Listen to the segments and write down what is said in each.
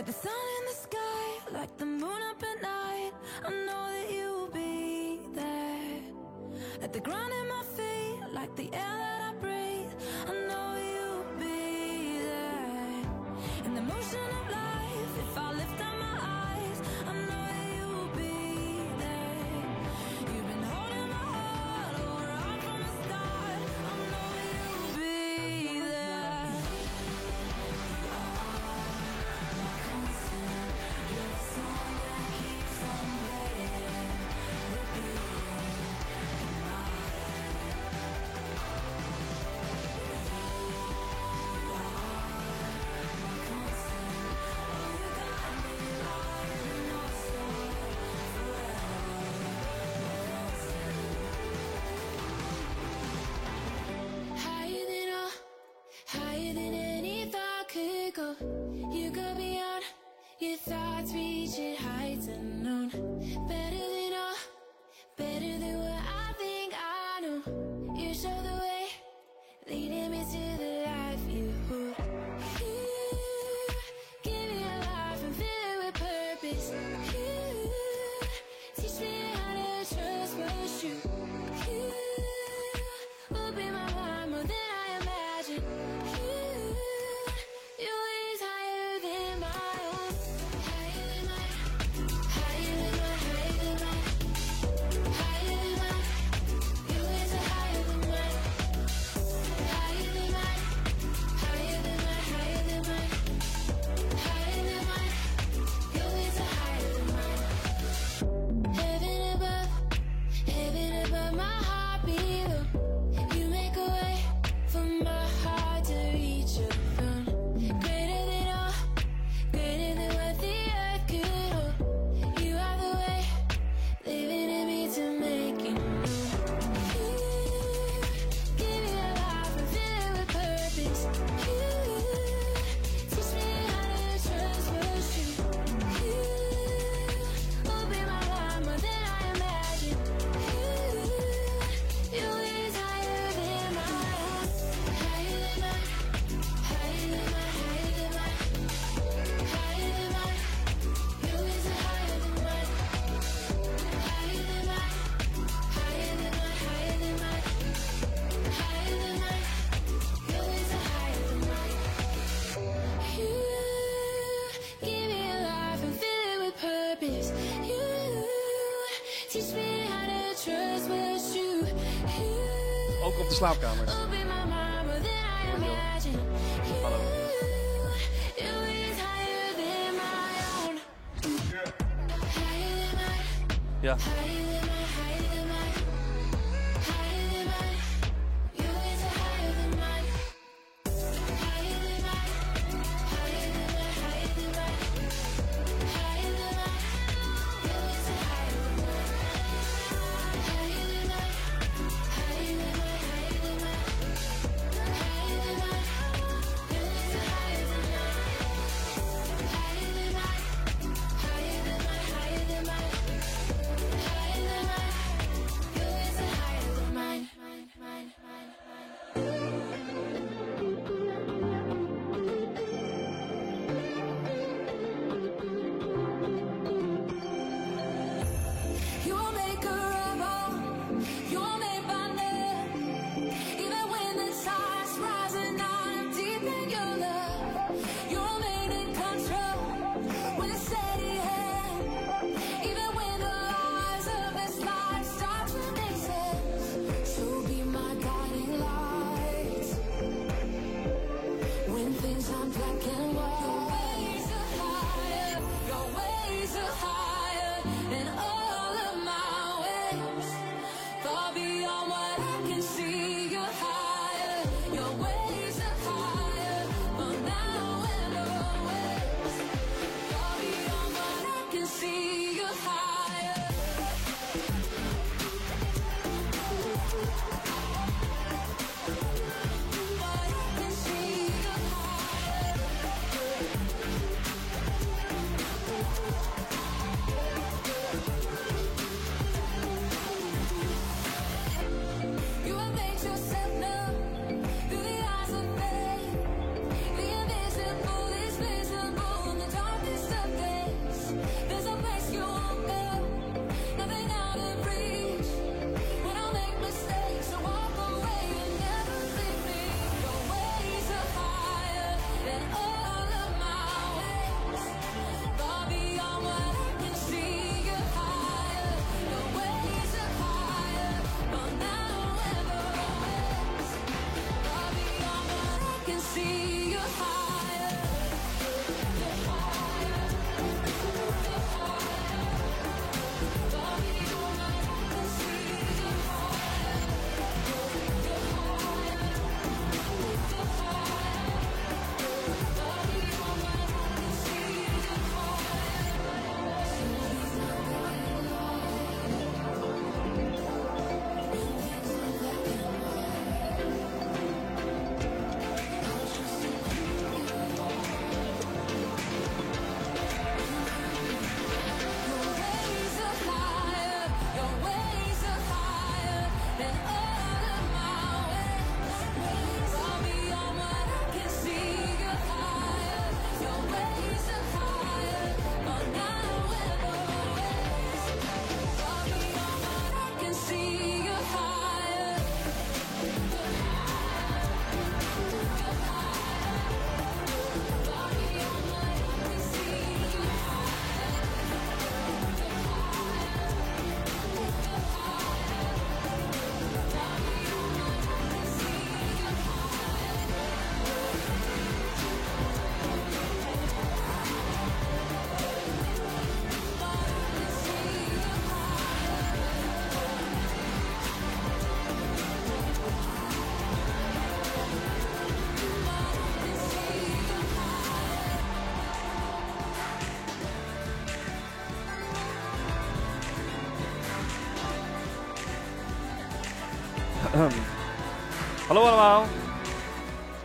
Like the sun in the sky, like the moon up at night. I know that you'll be there. Like the ground in my feet, like the air slaapkamers.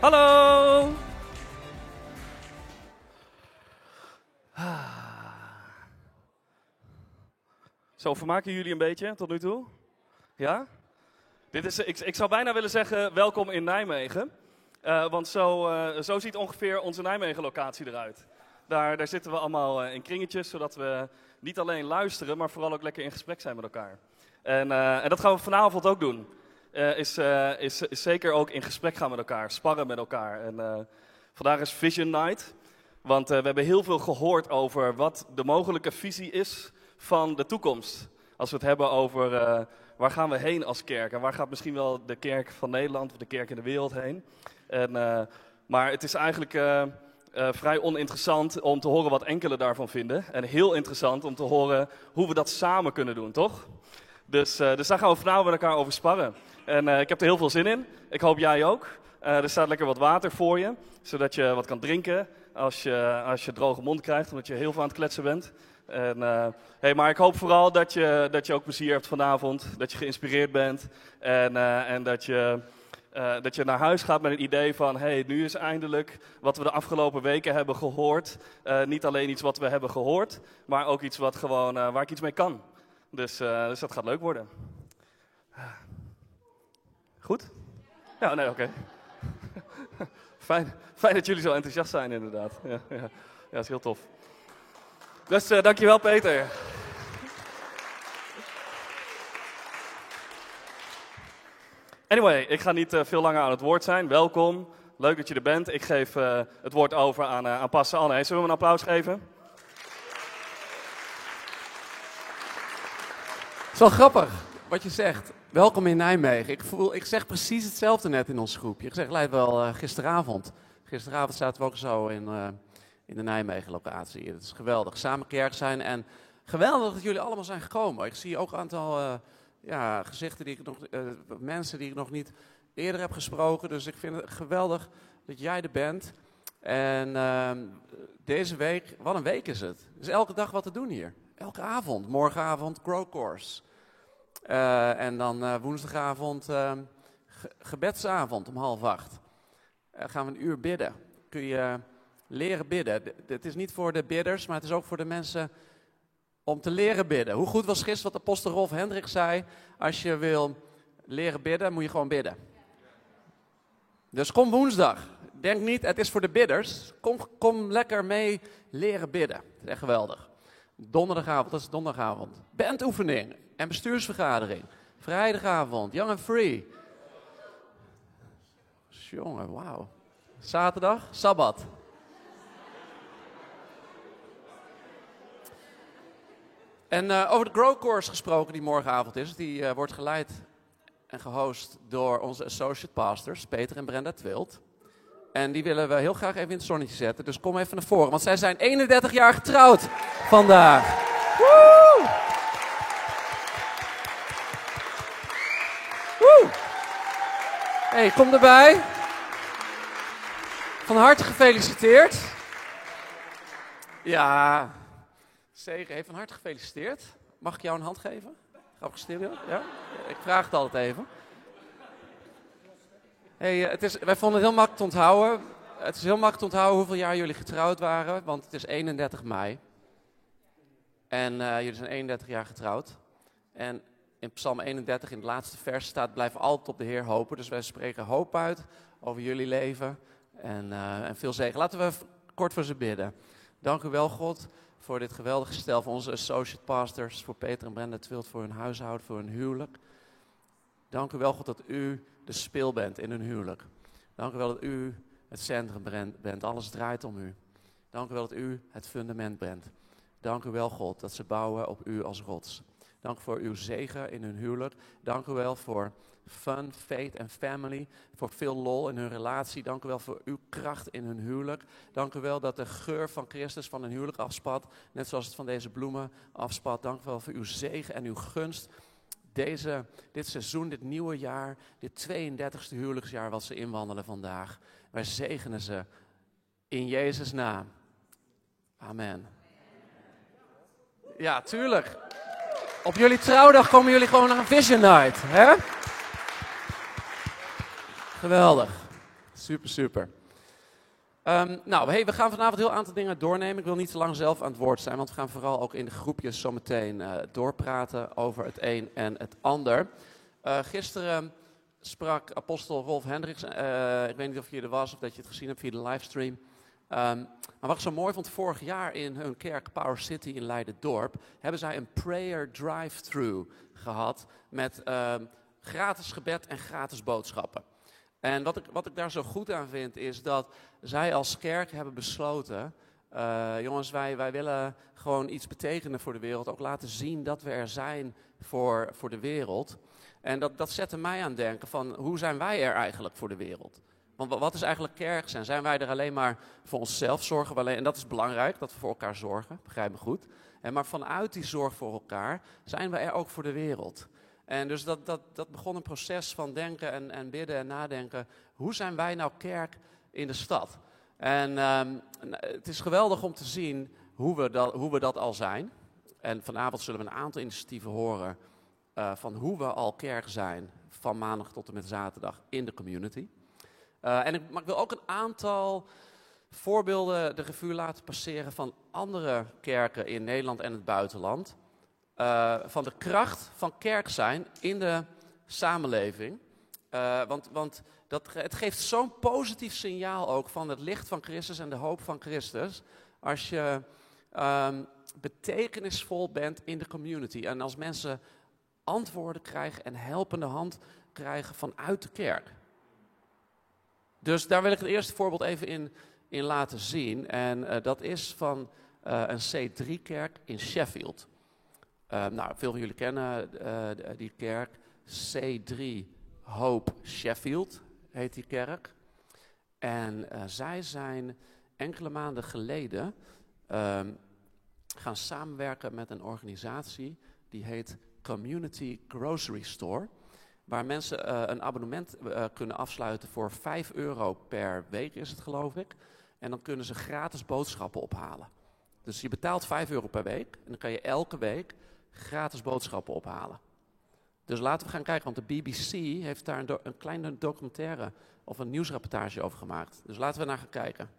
Hallo. Zo, vermaken jullie een beetje tot nu toe? Ja? Dit is, ik, ik zou bijna willen zeggen, welkom in Nijmegen. Uh, want zo, uh, zo ziet ongeveer onze Nijmegen-locatie eruit. Daar, daar zitten we allemaal uh, in kringetjes, zodat we niet alleen luisteren, maar vooral ook lekker in gesprek zijn met elkaar. En, en dat gaan we vanavond ook doen. Is, is, is, zeker ook in gesprek gaan met elkaar, sparren met elkaar. En vandaag is Vision Night. Want we hebben heel veel gehoord over wat de mogelijke visie is van de toekomst. Als we het hebben over waar gaan we heen als kerk en waar gaat misschien wel de kerk van Nederland of de kerk in de wereld heen. En, maar het is eigenlijk vrij oninteressant om te horen wat enkele daarvan vinden. En heel interessant om te horen hoe we dat samen kunnen doen, toch? Dus, dus daar gaan we vanavond met elkaar over sparren. En ik heb er heel veel zin in. Ik hoop jij ook. er staat lekker wat water voor je, zodat je wat kan drinken als je, als je droge mond krijgt, omdat je heel veel aan het kletsen bent. En, uh, hey, maar ik hoop vooral dat je, dat je ook plezier hebt vanavond, dat je geïnspireerd bent en, en dat, je, dat je naar huis gaat met een idee van, hey, nu is eindelijk wat we de afgelopen weken hebben gehoord, niet alleen iets wat we hebben gehoord, maar ook iets wat gewoon, waar ik iets mee kan. Dus, dus dat gaat leuk worden. Goed? Ja, nee, oké. Okay. fijn, fijn dat jullie zo enthousiast zijn inderdaad. Ja, ja. ja dat is heel tof. Dus uh, dankjewel Peter. Anyway, ik ga niet uh, veel langer aan het woord zijn. Welkom, leuk dat je er bent. Ik geef uh, het woord over aan, aan Pastor Anne. Zullen we hem een applaus geven? Het is wel grappig wat je zegt. Welkom in Nijmegen. Ik, voel, ik zeg precies hetzelfde net in ons groepje. Ik zeg, lijkt wel gisteravond. Gisteravond zaten we ook zo in in de Nijmegen locatie. Het is geweldig, samen kerk zijn en geweldig dat jullie allemaal zijn gekomen. Ik zie ook een aantal uh, ja, gezichten, die ik nog, mensen die ik nog niet eerder heb gesproken. Dus ik vind het geweldig dat jij er bent. En uh, deze week, wat een week is het. Er is elke dag wat te doen hier. Elke avond, morgenavond Grow Course. Uh, en dan woensdagavond ehm, ge gebedsavond om half acht. gaan we een uur bidden. Kun je leren bidden. Het is niet voor de bidders, maar het is ook voor de mensen om te leren bidden. Hoe goed was gisteren wat apostel Rolf Hendrik zei? Als je wil leren bidden, moet je gewoon bidden. Dus kom woensdag. Denk niet, het is voor de bidders. Kom, kom lekker mee leren bidden. Het is echt geweldig. Donderdagavond, dat is donderdagavond. Bandoefening en bestuursvergadering. Vrijdagavond, Young and Free. Jongen, wauw. Zaterdag, Sabbat. En uh, over de Grow Course gesproken, die morgenavond is, die uh, wordt geleid en gehost door onze associate pastors, Peter en Brenda Twilt. En die willen we heel graag even in het zonnetje zetten. Dus kom even naar voren, want zij zijn 31 jaar getrouwd vandaag. Hey, kom erbij. Van harte gefeliciteerd. Ja, Zegen heeft van harte gefeliciteerd. Mag ik jou een hand geven? Grappig stil, ja? Ik vraag het altijd even. Hey, eh, het is, wij vonden het heel makkelijk te onthouden. Het is heel makkelijk te onthouden hoeveel jaar jullie getrouwd waren, want het is 31 mei. En uh, jullie zijn 31 jaar getrouwd. En in Psalm 31, in het laatste vers staat, blijf altijd op de Heer hopen. Dus wij spreken hoop uit over jullie leven en, uh, en veel zegen. Laten we kort voor ze bidden. Dank u wel, God, voor dit geweldige stel, voor onze associate pastors, voor Peter en Brenda Twilt, voor hun huishouden, voor hun huwelijk. Dank u wel, God, dat u de speel bent in hun huwelijk. Dank u wel dat u het centrum bent, alles draait om u. Dank u wel dat u het fundament bent. Dank u wel, God, dat ze bouwen op u als rots. Dank voor uw zegen in hun huwelijk. Dank u wel voor fun, faith en family. Voor veel lol in hun relatie. Dank u wel voor uw kracht in hun huwelijk. Dank u wel dat de geur van Christus van hun huwelijk afspat. Net zoals het van deze bloemen afspat. Dank u wel voor uw zegen en uw gunst. Deze, dit seizoen, dit nieuwe jaar, dit 32e huwelijksjaar wat ze inwandelen vandaag. Wij zegenen ze in Jezus' naam. Amen. Ja, tuurlijk. Op jullie trouwdag komen jullie gewoon naar een Vision Night. Hè? Geweldig. Super, super. Ehm, nou, hey, we gaan vanavond heel aantal dingen doornemen. Ik wil niet te lang zelf aan het woord zijn, want we gaan vooral ook in de groepjes zometeen uh, doorpraten over het een en het ander. Uh, gisteren sprak apostel Rolf Hendricks. Uh, ik weet niet of je er was of dat je het gezien hebt via de livestream. Um, maar wat ik zo mooi vond, vorig jaar in hun kerk Power City in Leiden-dorp... hebben zij een prayer drive-thru gehad met um, gratis gebed en gratis boodschappen. En wat ik, wat ik daar zo goed aan vind, is dat zij als kerk hebben besloten. Uh, jongens, wij, wij willen gewoon iets betekenen voor de wereld. Ook laten zien dat we er zijn voor, voor de wereld. En dat, dat zette mij aan denken van hoe zijn wij er eigenlijk voor de wereld? Want wat is eigenlijk kerk zijn? Zijn wij er alleen maar voor onszelf zorgen? En dat is belangrijk, dat we voor elkaar zorgen, begrijp me goed. En maar vanuit die zorg voor elkaar zijn we er ook voor de wereld. En dus dat, dat, dat begon een proces van denken en, en bidden en nadenken. Hoe zijn wij nou kerk in de stad? En um, het is geweldig om te zien hoe we, dat, hoe we dat al zijn. En vanavond zullen we een aantal initiatieven horen uh, van hoe we al kerk zijn. Van maandag tot en met zaterdag in de community. Uh, en ik, maar ik wil ook een aantal voorbeelden de revue laten passeren van andere kerken in Nederland en het buitenland. Uh, van de kracht van kerk zijn in de samenleving. Uh, want want dat, het geeft zo'n positief signaal ook van het licht van Christus en de hoop van Christus. Als je um, betekenisvol bent in de community. En als mensen antwoorden krijgen en helpende hand krijgen vanuit de kerk. Dus daar wil ik het eerste voorbeeld even in, in laten zien. En uh, dat is van een C3-kerk in Sheffield. Uh, nou, veel van jullie kennen die kerk. C3 Hope Sheffield heet die kerk. En zij zijn enkele maanden geleden um, gaan samenwerken met een organisatie die heet Community Grocery Store. Waar mensen een abonnement kunnen afsluiten voor 5 euro per week, is het geloof ik. En dan kunnen ze gratis boodschappen ophalen. Dus je betaalt 5 euro per week en dan kan je elke week gratis boodschappen ophalen. Dus laten we gaan kijken, want de BBC heeft daar een, een kleine documentaire of een nieuwsrapportage over gemaakt. Dus laten we naar gaan kijken.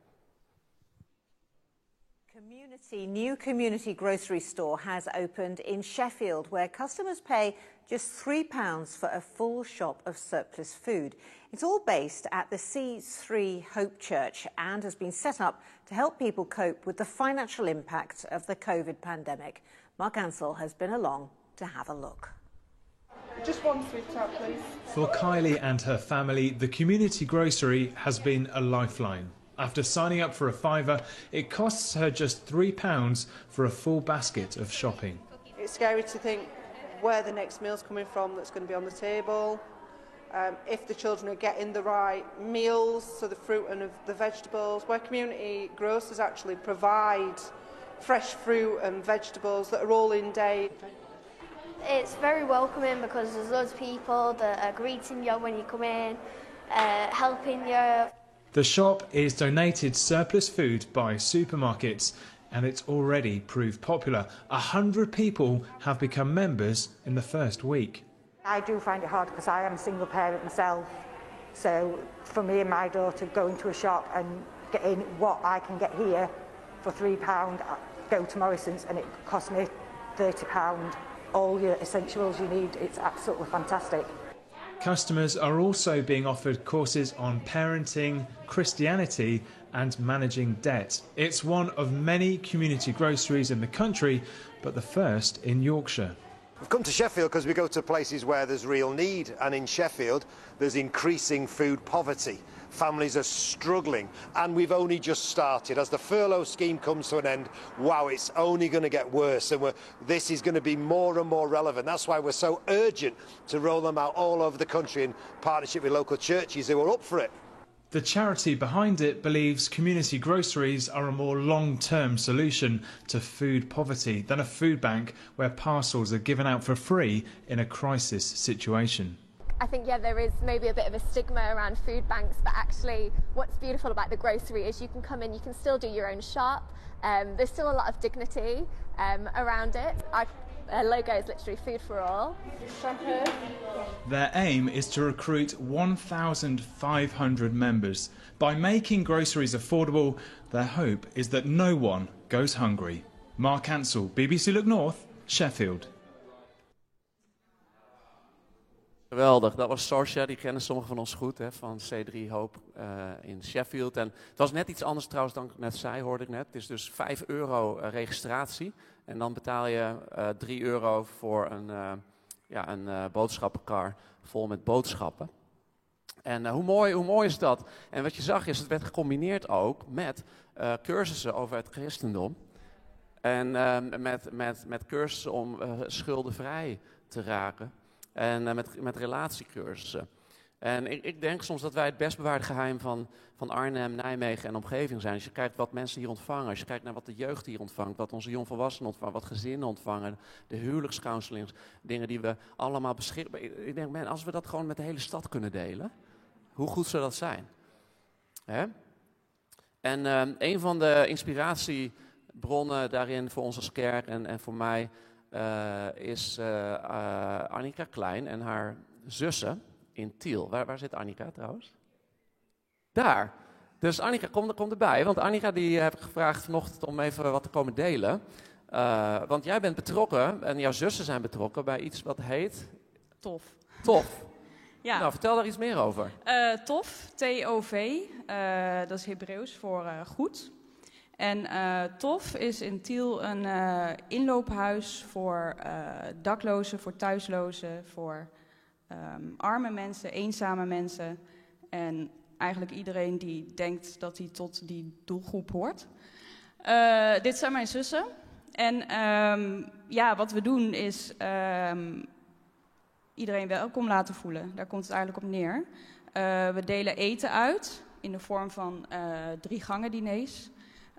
Community, new community grocery store has opened in Sheffield, where customers pay just £3 for a full shop of surplus food. It's all based at the C3 Hope Church and has been set up to help people cope with the financial impact of the COVID pandemic. Mark Ansell has been along to have a look. Just one sweet tart, please. For Kylie and her family, the community grocery has been a lifeline. After signing up for a fiver, it costs her just £3 for a full basket of shopping. It's scary to think where the next meal's coming from that's going to be on the table. Um, if the children are getting the right meals, so the fruit and the vegetables, where community grocers actually provide fresh fruit and vegetables that are all in date. It's very welcoming because there's loads of people that are greeting you when you come in, uh, helping you. The shop is donated surplus food by supermarkets and it's already proved popular. A hundred people have become members in the first week. I do find it hard because I am a single parent myself. So for me and my daughter going to a shop and getting what I can get here for £3, I go to Morrison's and it costs me £30. All your essentials you need, it's absolutely fantastic. Customers are also being offered courses on parenting, Christianity, and managing debt. It's one of many community groceries in the country, but the first in Yorkshire. We've come to Sheffield because we go to places where there's real need, and in Sheffield, there's increasing food poverty. Families are struggling, and we've only just started. As the furlough scheme comes to an end, wow, it's only going to get worse, and this is going to be more and more relevant. That's why we're so urgent to roll them out all over the country in partnership with local churches who are up for it. The charity behind it believes community groceries are a more long term solution to food poverty than a food bank where parcels are given out for free in a crisis situation. I think, yeah, there is maybe a bit of a stigma around food banks, but actually, what's beautiful about the grocery is you can come in, you can still do your own shop. Um, there's still a lot of dignity um, around it. I uh, logo is literally food for all. Their aim is to recruit 1,500 members. By making groceries affordable, their hope is that no one goes hungry. Mark Ansell, BBC Look North, Sheffield. Geweldig, dat was Sorsha, die kennen sommigen van ons goed, hè, van C3 Hoop uh, in Sheffield. En het was net iets anders trouwens dan ik net zei, hoorde ik net. Het is dus 5 euro uh, registratie en dan betaal je uh, 3 euro voor een, ja, een boodschappenkar vol met boodschappen. En hoe, mooi, hoe mooi is dat? En wat je zag is, het werd gecombineerd ook met cursussen over het christendom. En met, met, met cursussen om schuldenvrij te raken. En uh, met, met relatiecursussen. En ik, ik, denk soms dat wij het best bewaarde geheim van, van Arnhem, Nijmegen en omgeving zijn. Als je kijkt wat mensen hier ontvangen, als je kijkt naar wat de jeugd hier ontvangt, wat onze jongvolwassenen ontvangen, wat gezinnen ontvangen, de huwelijkscounselings, dingen die we allemaal beschikbaar. Ik denk, man, als we dat gewoon met de hele stad kunnen delen, hoe goed zou dat zijn? Hè? En uh, een van de inspiratiebronnen daarin voor ons als kerk en, en voor mij uh, is uh, uh, Annika Klein en haar zussen in Tiel. Waar, waar zit Annika trouwens? Daar. Dus Annika, kom, kom erbij. Want Annika die heb ik gevraagd vanochtend om even wat te komen delen. want jij bent betrokken en jouw zussen zijn betrokken bij iets wat heet... Tof. Tof. Ja. Nou, vertel daar iets meer over. tof, T-O-V, dat is Hebreeuws voor goed. En uh, TOF is in Tiel een uh, inloophuis voor uh, daklozen, voor thuislozen, voor um, arme mensen, eenzame mensen en eigenlijk iedereen die denkt dat hij tot die doelgroep hoort. dit zijn mijn zussen. En um, ja, wat we doen is um, iedereen welkom laten voelen. Daar komt het eigenlijk op neer. we delen eten uit in de vorm van drie gangen diners.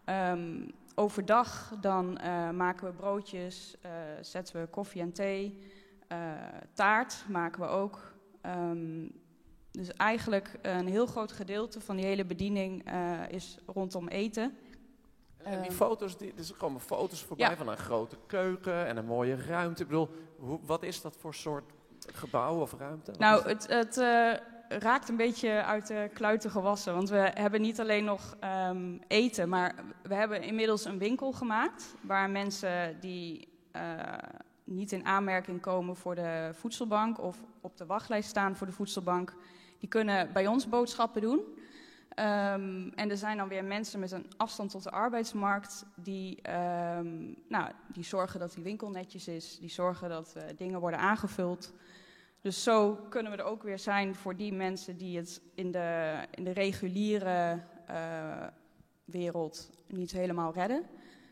Um, overdag dan uh, maken we broodjes, uh, zetten we koffie en thee, uh, taart maken we ook. Um, dus eigenlijk een heel groot gedeelte van die hele bediening is rondom eten. En die foto's, die, er komen foto's voorbij ja. van een grote keuken en een mooie ruimte. Ik bedoel, hoe, wat is dat voor soort gebouw of ruimte? Wat nou, het, het raakt een beetje uit de kluiten gewassen. Want we hebben niet alleen nog um, eten, maar we hebben inmiddels een winkel gemaakt. Waar mensen die uh, niet in aanmerking komen voor de voedselbank of op de wachtlijst staan voor de voedselbank, die kunnen bij ons boodschappen doen. Um, en er zijn dan weer mensen met een afstand tot de arbeidsmarkt die, um, nou, die zorgen dat die winkel netjes is, die zorgen dat uh, dingen worden aangevuld. Dus zo kunnen we er ook weer zijn voor die mensen die het in de, in de reguliere uh, wereld niet helemaal redden.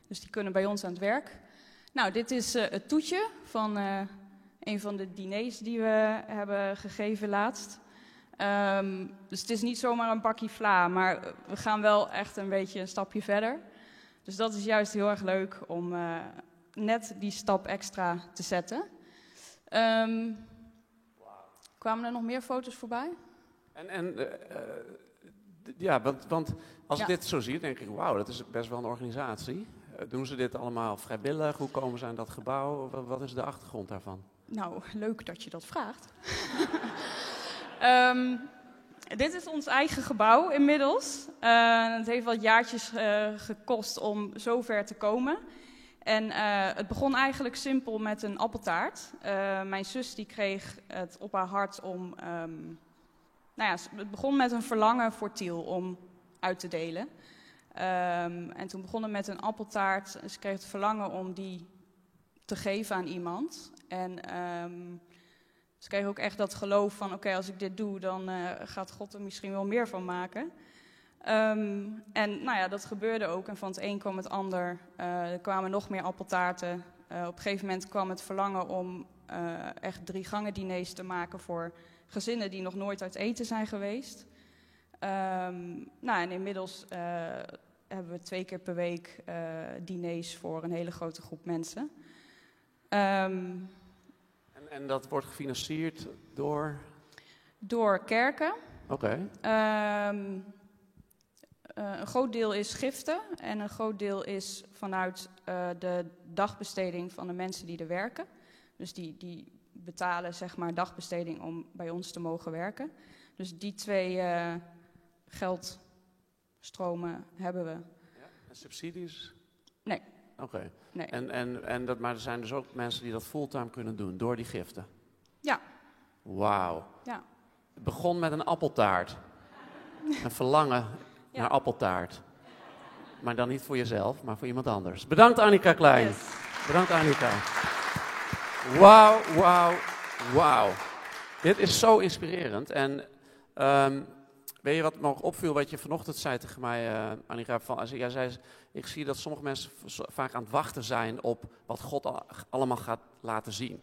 Dus die kunnen bij ons aan het werk. Nou, dit is uh, het toetje van uh, een van de diners die we hebben gegeven laatst. Um, dus het is niet zomaar een bakje vla, maar we gaan wel echt een beetje een stapje verder. Dus dat is juist heel erg leuk om net die stap extra te zetten. Um, Kwamen er nog meer foto's voorbij? En, en uh, ja, want, want als Ja. ik dit zo zie, denk ik, wauw, dat is best wel een organisatie. Eh, doen ze dit allemaal vrijwillig? Hoe komen ze aan dat gebouw? Wat, is de achtergrond daarvan? Nou, leuk dat je dat vraagt. Ehm, dit is ons eigen gebouw inmiddels. Eh, het heeft wat jaartjes eh, gekost om zover te komen. En eh, het begon eigenlijk simpel met een appeltaart. Eh, mijn zus die kreeg het op haar hart om... ehm, nou ja, het begon met een verlangen voor Tiel om uit te delen. Ehm, en toen begon het met een appeltaart. Ze kreeg het verlangen om die te geven aan iemand. En ehm, ze kreeg ook echt dat geloof van... oké, als ik dit doe, dan eh, gaat God er misschien wel meer van maken. Ehm, en nou ja, dat gebeurde ook. En van het een kwam het ander. Eh, er kwamen nog meer appeltaarten. Eh, op een gegeven moment kwam het verlangen om eh, echt drie gangen diners te maken voor gezinnen die nog nooit uit eten zijn geweest. Ehm, nou, en inmiddels hebben we twee keer per week diners voor een hele grote groep mensen. Ehm, En, en dat wordt gefinancierd door... door kerken. Oké. Eh, een groot deel is giften en een groot deel is vanuit eh, de dagbesteding van de mensen die er werken. Dus die, die betalen zeg maar dagbesteding om bij ons te mogen werken. Dus die twee eh, geldstromen hebben we. En subsidies? Nee. Oké. Nee. En, en, en dat, maar er zijn dus ook mensen die dat fulltime kunnen doen door die giften. Ja. Wauw. Ja. Het begon met een appeltaart. Een verlangen Ja. naar appeltaart. Maar dan niet voor jezelf, maar voor iemand anders. Bedankt Annika Klein. Bedankt Annika. Wauw, wauw, wauw. Dit is zo inspirerend. En ehm, weet je wat me ook opviel, wat je vanochtend zei tegen mij, eh, Annika? Van, als, jij zei, ik zie dat sommige mensen vaak aan het wachten zijn op wat God al- allemaal gaat laten zien.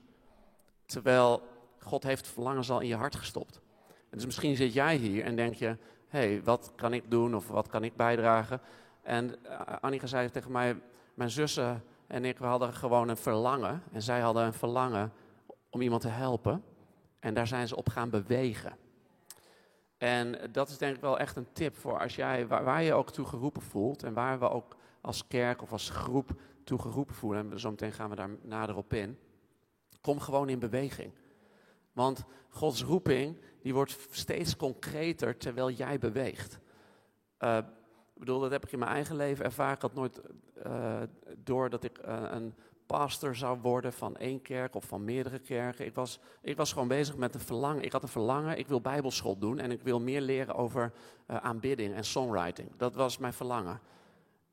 Terwijl God heeft verlangens al in je hart gestopt. En dus misschien zit jij hier en denk je, hey, wat kan ik doen of wat kan ik bijdragen? En eh, Annika zei tegen mij, mijn zussen en ik, we hadden gewoon een verlangen. En zij hadden een verlangen om iemand te helpen. En daar zijn ze op gaan bewegen. En dat is denk ik wel echt een tip voor als jij, waar, je ook toe geroepen voelt. En waar we ook als kerk of als groep toe geroepen voelen. En zometeen gaan we daar nader op in. Kom gewoon in beweging. Want Gods roeping, die wordt steeds concreter terwijl jij beweegt. Eh, ik bedoel, dat heb ik in mijn eigen leven ervaren. Ik had nooit eh, door dat ik eh, een pastor zou worden van één kerk of van meerdere kerken. Ik was, ik was gewoon bezig met een verlangen. Ik had een verlangen, ik wil bijbelschool doen en ik wil meer leren over aanbidding en songwriting. Dat was mijn verlangen.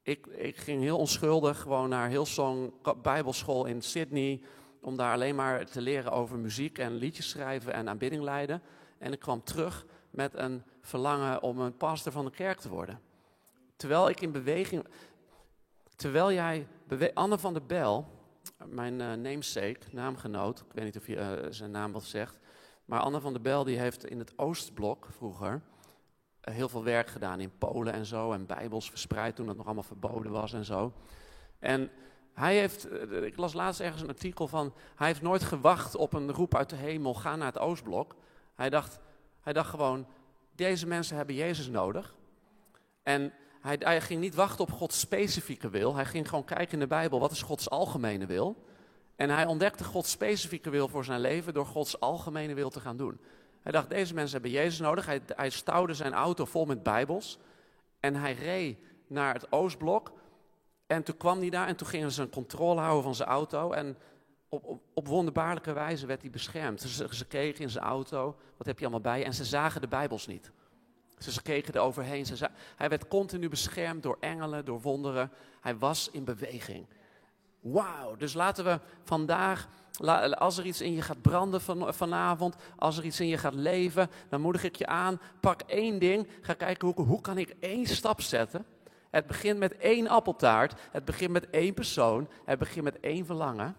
Ik, ik ging heel onschuldig gewoon naar Hillsong Bijbelschool in Sydney om daar alleen maar te leren over muziek en liedjes schrijven en aanbidding leiden. En ik kwam terug met een verlangen om een pastor van de kerk te worden. Terwijl ik in beweging, terwijl jij, Anne van der Bel, mijn eh, namesake, naamgenoot, ik weet niet of je eh, zijn naam wat zegt, maar Anne van der Bel die heeft in het Oostblok vroeger eh, heel veel werk gedaan in Polen en zo en bijbels verspreid toen dat nog allemaal verboden was en zo. En hij heeft, eh, ik las laatst ergens een artikel van, hij heeft nooit gewacht op een roep uit de hemel, ga naar het Oostblok. Hij dacht, hij dacht gewoon, deze mensen hebben Jezus nodig. En hij, ging niet wachten op Gods specifieke wil, hij ging gewoon kijken in de Bijbel, wat is Gods algemene wil? En hij ontdekte Gods specifieke wil voor zijn leven door Gods algemene wil te gaan doen. Hij dacht, deze mensen hebben Jezus nodig. Hij, hij stouwde zijn auto vol met Bijbels. En hij reed naar het Oostblok. En toen kwam hij daar en toen gingen ze een controle houden van zijn auto. En op, op, op wonderbaarlijke wijze werd hij beschermd. Ze, ze keken in zijn auto, wat heb je allemaal bij? En ze zagen de Bijbels niet. Ze, keken er overheen. Ze hij werd continu beschermd door engelen, door wonderen. Hij was in beweging. Wauw, dus laten we vandaag, als er iets in je gaat branden van, vanavond, als er iets in je gaat leven, dan moedig ik je aan, pak één ding, ga kijken hoe, hoe kan ik één stap zetten. Het begint met één appeltaart, het begint met één persoon, het begint met één verlangen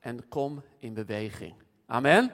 en kom in beweging. Amen.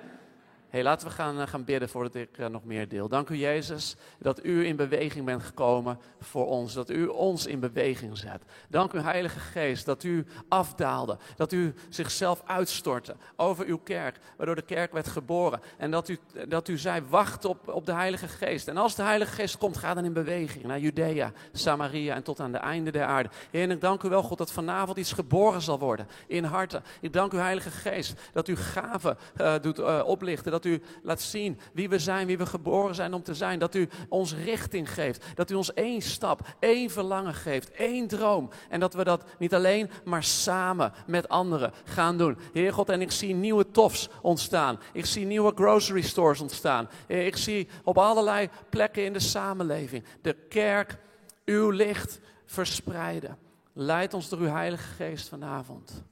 Hey, laten we gaan, eh, gaan bidden voordat ik eh, nog meer deel. Dank u Jezus dat u in beweging bent gekomen voor ons. Dat u ons in beweging zet. Dank u Heilige Geest dat u afdaalde. Dat u zichzelf uitstortte over uw kerk. Waardoor de kerk werd geboren. En dat u, dat u zei wacht op, op de Heilige Geest. En als de Heilige Geest komt ga dan in beweging. Naar Judea, Samaria en tot aan de einde der aarde. Heer en ik dank u wel God dat vanavond iets geboren zal worden in harten. Ik dank u Heilige Geest dat u gaven eh, doet oplichten. Dat u laat zien wie we zijn, wie we geboren zijn om te zijn. Dat u ons richting geeft. Dat u ons één stap, één verlangen geeft, één droom. En dat we dat niet alleen, maar samen met anderen gaan doen. Heer God, en ik zie nieuwe tofs ontstaan. Ik zie nieuwe grocery stores ontstaan. Ik zie op allerlei plekken in de samenleving de kerk, uw licht verspreiden. Leid ons door uw Heilige Geest vanavond.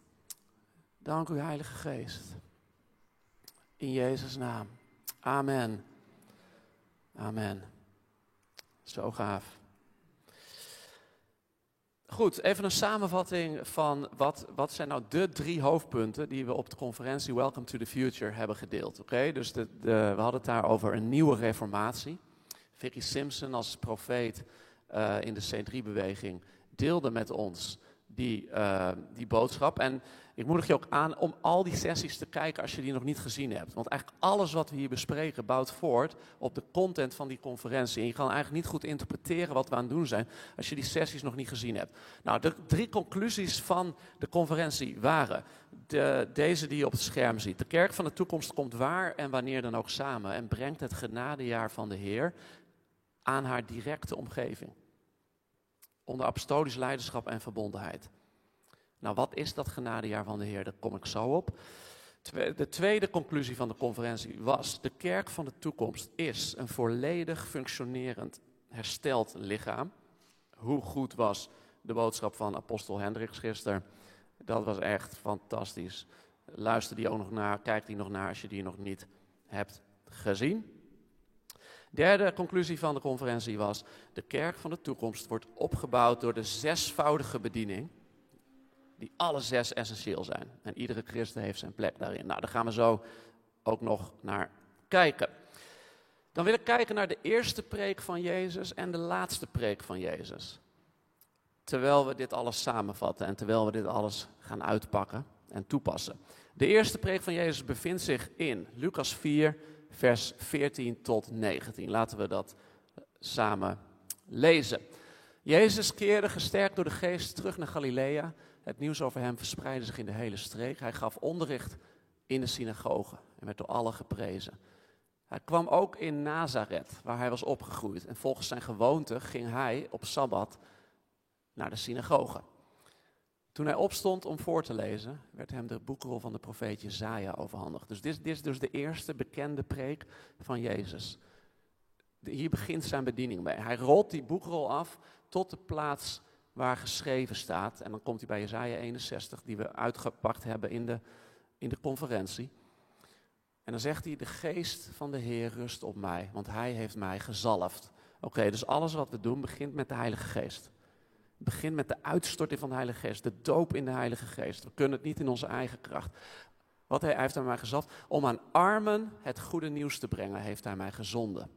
Dank u, Heilige Geest. In Jezus' naam. Amen. Amen. Zo gaaf. Goed, even een samenvatting van wat, wat zijn nou de drie hoofdpunten die we op de conferentie Welcome to the Future hebben gedeeld. Oké, dus de, we hadden het daar over een nieuwe reformatie. Vicky Simpson als profeet eh, in de C3-beweging deelde met ons die, uh, die boodschap. En ik moedig je ook aan om al die sessies te kijken als je die nog niet gezien hebt. Want eigenlijk alles wat we hier bespreken bouwt voort op de content van die conferentie. En je kan eigenlijk niet goed interpreteren wat we aan het doen zijn als je die sessies nog niet gezien hebt. Nou, de drie conclusies van de conferentie waren de, deze die je op het scherm ziet. De kerk van de toekomst komt waar en wanneer dan ook samen en brengt het genadejaar van de Heer aan haar directe omgeving. Onder apostolisch leiderschap en verbondenheid. Nou, wat is dat genadejaar van de Heer? Daar kom ik zo op. De tweede conclusie van de conferentie was: de kerk van de toekomst is een volledig functionerend, hersteld lichaam. Hoe goed was de boodschap van apostel Hendricks gisteren? Dat was echt fantastisch. Luister die ook nog naar, kijk die nog naar als je die nog niet hebt gezien. Derde conclusie van de conferentie was: de kerk van de toekomst wordt opgebouwd door de zesvoudige bediening die alle zes essentieel zijn. En iedere christen heeft zijn plek daarin. Nou, daar gaan we zo ook nog naar kijken. Dan wil ik kijken naar de eerste preek van Jezus en de laatste preek van Jezus. Terwijl we dit alles samenvatten en terwijl we dit alles gaan uitpakken en toepassen. De eerste preek van Jezus bevindt zich in Lucas 4, vers 14 tot 19. Laten we dat samen lezen. Jezus keerde gesterkt door de geest terug naar Galilea het nieuws over hem verspreidde zich in de hele streek. Hij gaf onderricht in de synagoge en werd door allen geprezen. Hij kwam ook in Nazareth, waar hij was opgegroeid. En volgens zijn gewoonte ging hij op Sabbat naar de synagoge. Toen hij opstond om voor te lezen, werd hem de boekrol van de profeet Jezaja overhandigd. Dus dit, dit, is dus de eerste bekende preek van Jezus. hier begint zijn bediening mee. Hij rolt die boekrol af tot de plaats waar geschreven staat. En dan komt hij bij Jezaja 61, die we uitgepakt hebben in de, in de conferentie. En dan zegt hij, de geest van de Heer rust op mij, want hij heeft mij gezalfd. Oké, dus alles wat we doen begint met de Heilige Geest. Begint met de uitstorting van de Heilige Geest, de doop in de Heilige Geest. We kunnen het niet in onze eigen kracht. Wat hij, hij heeft aan mij gezalfd, om aan armen het goede nieuws te brengen, heeft hij mij gezonden.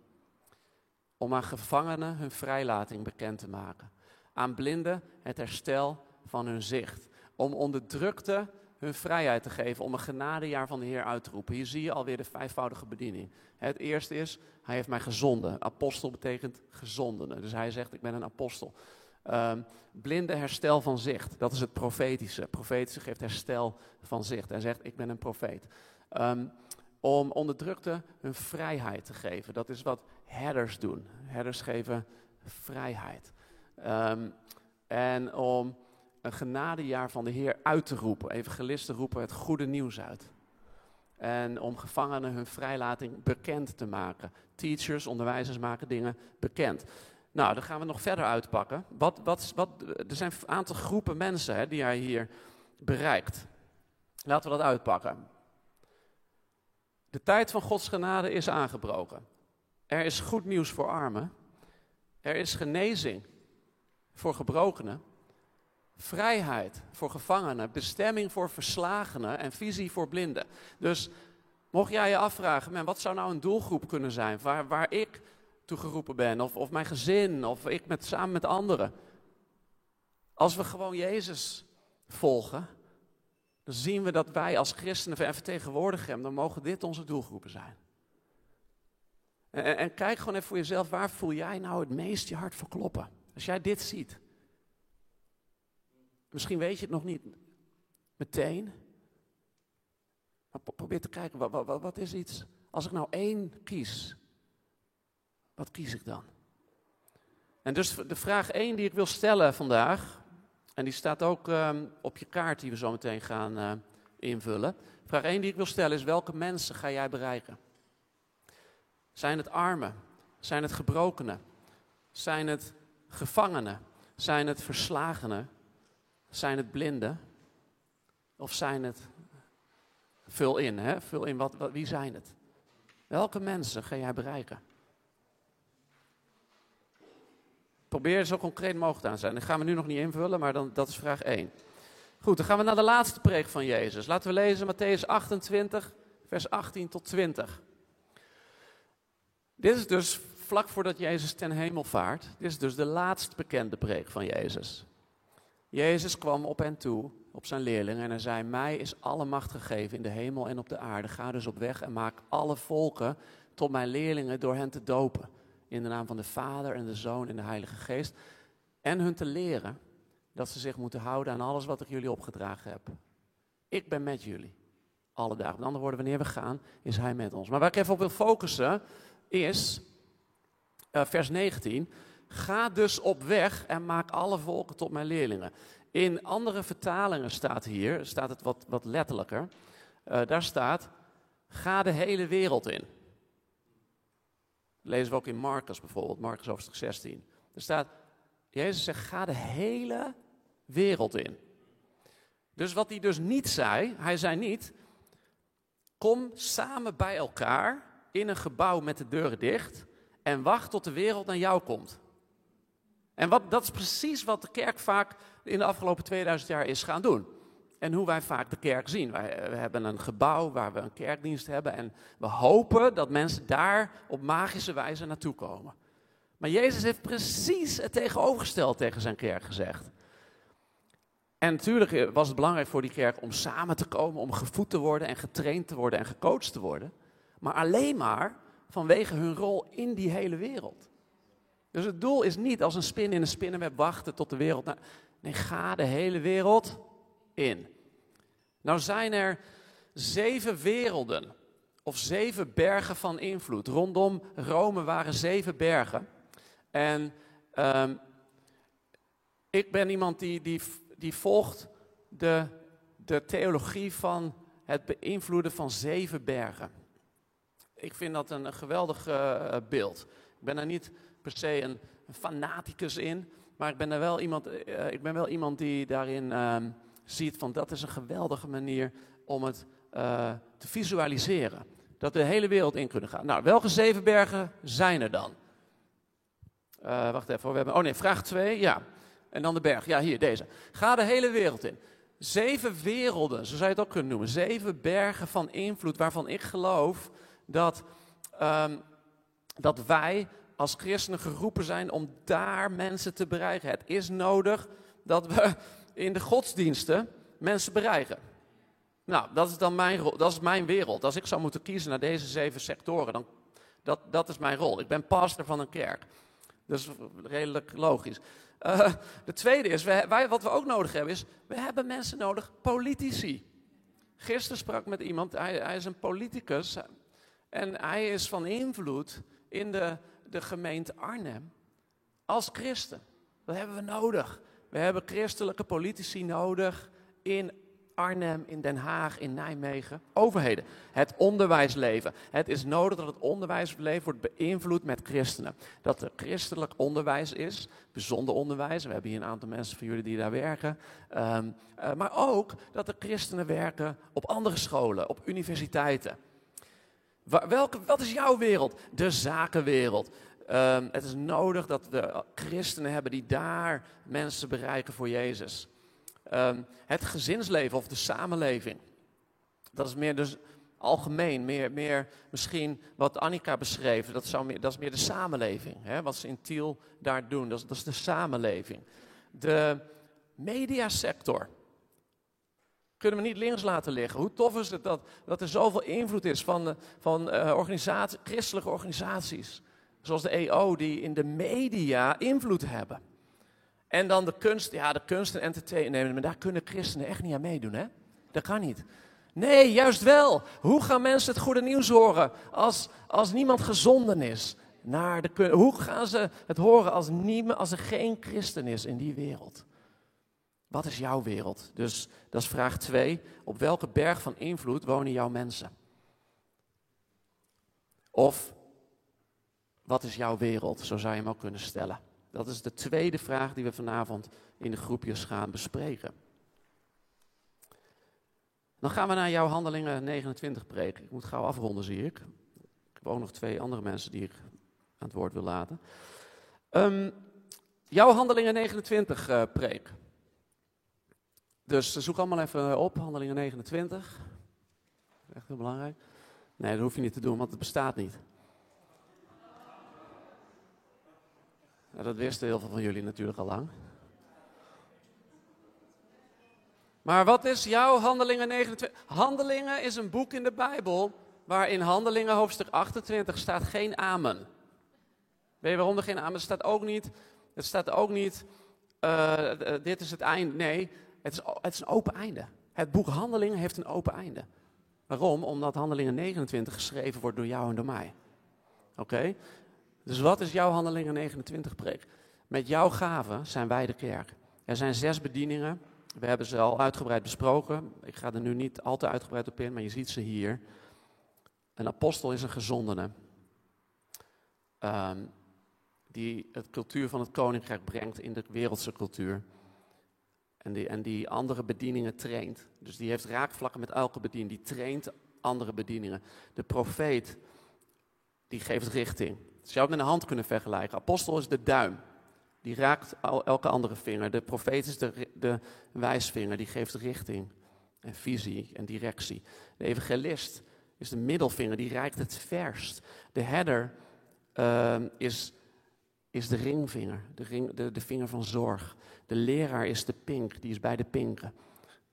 Om aan gevangenen hun vrijlating bekend te maken aan blinden het herstel van hun zicht. Om onderdrukte hun vrijheid te geven, om een genadejaar van de Heer uit te roepen. Hier zie je alweer de vijfvoudige bediening. Het eerste is, hij heeft mij gezonden. Apostel betekent gezondene. Dus hij zegt, ik ben een apostel. Um, blinde herstel van zicht, dat is het profetische. Profetische geeft herstel van zicht. Hij zegt, ik ben een profeet. Um, om onderdrukte hun vrijheid te geven. Dat is wat herders doen. Herders geven vrijheid. Um, en om een genadejaar van de Heer uit te roepen. Evangelisten roepen het goede nieuws uit. En om gevangenen hun vrijlating bekend te maken. Teachers, onderwijzers maken dingen bekend. Nou, dan gaan we nog verder uitpakken. Wat, wat, wat, er zijn een aantal groepen mensen hè, die hij hier bereikt. Laten we dat uitpakken. De tijd van Gods genade is aangebroken. Er is goed nieuws voor armen. Er is genezing voor gebrokenen, vrijheid voor gevangenen, bestemming voor verslagenen en visie voor blinden. Dus mocht jij je afvragen, man, wat zou nou een doelgroep kunnen zijn waar, waar ik toe geroepen ben, of, of mijn gezin, of ik met, samen met anderen. Als we gewoon Jezus volgen, dan zien we dat wij als christenen en vertegenwoordigen hem, dan mogen dit onze doelgroepen zijn. En, en, kijk gewoon even voor jezelf, waar voel jij nou het meest je hart voor kloppen? Als jij dit ziet, misschien weet je het nog niet meteen, maar probeer te kijken, wat, wat, wat is iets, als ik nou één kies, wat kies ik dan? En dus de vraag één die ik wil stellen vandaag, en die staat ook um, op je kaart die we zo meteen gaan uh, invullen. Vraag één die ik wil stellen is, welke mensen ga jij bereiken? Zijn het armen? Zijn het gebrokenen? Zijn het gevangenen? Zijn het verslagenen? Zijn het blinden? Of zijn het, vul in, hè? vul in, wat, wie zijn het? Welke mensen ga jij bereiken? Probeer zo concreet mogelijk aan te zijn. Dat gaan we nu nog niet invullen, maar dan, dat is vraag 1. Goed, dan gaan we naar de laatste preek van Jezus. Laten we lezen Matthäus 28, vers 18 tot 20. Dit is dus vlak voordat Jezus ten hemel vaart. Dit is dus de laatst bekende preek van Jezus. Jezus kwam op hen toe, op zijn leerlingen, en hij zei: Mij is alle macht gegeven in de hemel en op de aarde. Ga dus op weg en maak alle volken tot mijn leerlingen door hen te dopen. In de naam van de Vader en de Zoon en de Heilige Geest. En hun te leren dat ze zich moeten houden aan alles wat ik jullie opgedragen heb. Ik ben met jullie. Alle dagen. Met andere woorden, wanneer we gaan, is hij met ons. Maar waar ik even op wil focussen, is vers 19. Ga dus op weg en maak alle volken tot mijn leerlingen. In andere vertalingen staat hier, staat het wat, wat letterlijker. Uh, daar staat, ga de hele wereld in. Lezen we ook in Marcus bijvoorbeeld, Marcus hoofdstuk 16. Er staat, Jezus zegt, ga de hele wereld in. Dus wat hij dus niet zei, hij zei niet, kom samen bij elkaar in een gebouw met de deuren dicht en wacht tot de wereld naar jou komt. En wat, dat is precies wat de kerk vaak in de afgelopen 2000 jaar is gaan doen. En hoe wij vaak de kerk zien. Wij, we hebben een gebouw waar we een kerkdienst hebben en we hopen dat mensen daar op magische wijze naartoe komen. Maar Jezus heeft precies het tegenovergesteld tegen zijn kerk gezegd. En natuurlijk was het belangrijk voor die kerk om samen te komen, om gevoed te worden en getraind te worden en gecoacht te worden. Maar alleen maar vanwege hun rol in die hele wereld. Dus het doel is niet als een spin in een spinnenweb wachten tot de wereld. Nou, nee, ga de hele wereld in. Nou zijn er zeven werelden of zeven bergen van invloed. Rondom Rome waren zeven bergen. En um, ik ben iemand die, die, die volgt de, de theologie van het beïnvloeden van zeven bergen. Ik vind dat een, geweldig uh, beeld. Ik ben er niet per se een, fanaticus in, maar ik ben, er wel iemand, uh, ik ben wel iemand die daarin uh, ziet van dat is een geweldige manier om het uh, te visualiseren. Dat we de hele wereld in kunnen gaan. Nou, welke zeven bergen zijn er dan? Wacht even, we hebben, oh nee, vraag 2, ja. En dan de berg, ja hier, deze. Ga de hele wereld in. Zeven werelden, zo zou je het ook kunnen noemen. Zeven bergen van invloed waarvan ik geloof dat, um, dat wij als christenen geroepen zijn om daar mensen te bereiken. Het is nodig dat we in de godsdiensten mensen bereiken. Nou, dat is dan mijn, dat is mijn wereld. Als ik zou moeten kiezen naar deze zeven sectoren, dan dat, dat is mijn rol. Ik ben pastor van een kerk. Is redelijk logisch. Uh, de tweede is, wij, wat we ook nodig hebben, is, we hebben mensen nodig, politici. Gisteren sprak met iemand, hij is een politicus en hij is van invloed in de, de gemeente Arnhem als christen. Dat hebben we nodig. We hebben christelijke politici nodig in Arnhem, in Den Haag, in Nijmegen. Overheden. Het onderwijsleven. Het is nodig dat het onderwijsleven wordt beïnvloed met christenen. Dat er christelijk onderwijs is, bijzonder onderwijs. We hebben hier een aantal mensen van jullie die daar werken. Um, uh, maar ook dat er christenen werken op andere scholen, op universiteiten. Welke, wat is jouw wereld? De zakenwereld. Um, het is nodig dat we christenen hebben die daar mensen bereiken voor Jezus. Um, het gezinsleven of de samenleving. Dat is meer dus algemeen, meer, meer misschien wat Annika beschreef. Dat, zou meer, dat is meer de samenleving. Hè? Wat ze in Tiel daar doen, dat is, dat is de samenleving. De mediasector kunnen we niet links laten liggen. Hoe tof is het dat, dat er zoveel invloed is van, van uh, organisatie, christelijke organisaties. Zoals de EO, die in de media invloed hebben. En dan de kunst, ja, de kunst en entertainment, maar daar kunnen christenen echt niet aan meedoen, hè? Dat kan niet. Nee, juist wel. Hoe gaan mensen het goede nieuws horen als, als niemand gezonden is? Naar de, hoe gaan ze het horen als, niemand, als er geen christen is in die wereld? Wat is jouw wereld? Dus dat is vraag 2. Op welke berg van invloed wonen jouw mensen? Of wat is jouw wereld? Zo zou je hem ook kunnen stellen. Dat is de tweede vraag die we vanavond in de groepjes gaan bespreken. Dan gaan we naar jouw handelingen 29 preken. Ik moet gauw afronden, zie ik. Ik heb ook nog twee andere mensen die ik aan het woord wil laten. Um, jouw handelingen 29 uh, preek. Dus zoek allemaal even op, handelingen 29. Echt heel belangrijk. Nee, dat hoef je niet te doen, want het bestaat niet. Dat wisten heel veel van jullie natuurlijk al lang. Maar wat is jouw Handelingen 29? Handelingen is een boek in de Bijbel waar in Handelingen hoofdstuk 28 staat geen amen. Weet je waarom er geen amen? Er staat ook niet, het staat ook niet, uh, dit is het einde. Nee, het is, het is een open einde. Het boek Handelingen heeft een open einde. Waarom? Omdat Handelingen 29 geschreven wordt door jou en door mij. Oké? Dus wat is jouw Handelingen 29 preek? Met jouw gaven zijn wij de kerk. Er zijn zes bedieningen. We hebben ze al uitgebreid besproken. Ik ga er nu niet al te uitgebreid op in, maar je ziet ze hier. Een apostel is een gezondene. Um, die het cultuur van het koninkrijk brengt in de wereldse cultuur. En die, en die andere bedieningen traint. Dus die heeft raakvlakken met elke bediening. Die traint andere bedieningen. De profeet, die geeft richting. Je zou het met een hand kunnen vergelijken. Apostel is de duim. Die raakt elke andere vinger. De profeet is de, de wijsvinger. Die geeft richting en visie en directie. De evangelist is de middelvinger. Die reikt het verst. De herder uh, is, is de ringvinger. De, ring, de vinger van zorg. De leraar is de pink. Die is bij de pinken.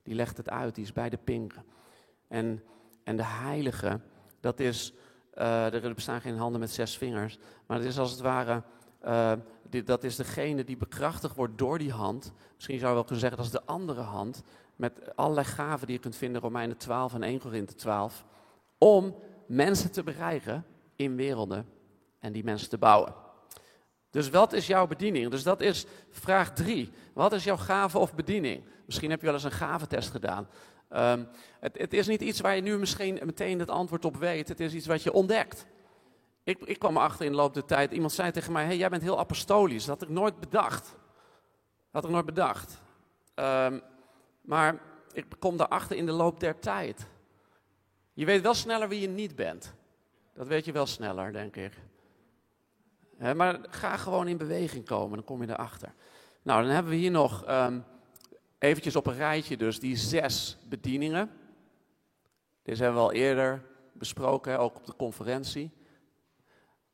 Die legt het uit. Die is bij de pinken. En, en de heilige, dat is... Er bestaan geen handen met zes vingers. Maar het is als het ware uh, dat is degene die bekrachtigd wordt door die hand. Misschien zou je wel kunnen zeggen dat is de andere hand. Met allerlei gaven die je kunt vinden, Romeinen 12 en 1 Korinthe 12. Om mensen te bereiken in werelden en die mensen te bouwen. Dus wat is jouw bediening? Dus dat is vraag 3. Wat is jouw gave of bediening? Misschien heb je wel eens een gaventest gedaan. Um, het, het, is niet iets waar je nu misschien meteen het antwoord op weet. Het is iets wat je ontdekt. Ik, ik kwam erachter in de loop der tijd. Iemand zei tegen mij: hey, jij bent heel apostolisch. Dat had ik nooit bedacht. Dat had ik nooit bedacht. Um, maar ik kom daarachter in de loop der tijd. Je weet wel sneller wie je niet bent. Dat weet je wel sneller, denk ik. Maar ga gewoon in beweging komen, dan kom je erachter. Nou, dan hebben we hier nog um, eventjes op een rijtje dus die zes bedieningen. Deze hebben we al eerder besproken, ook op de conferentie.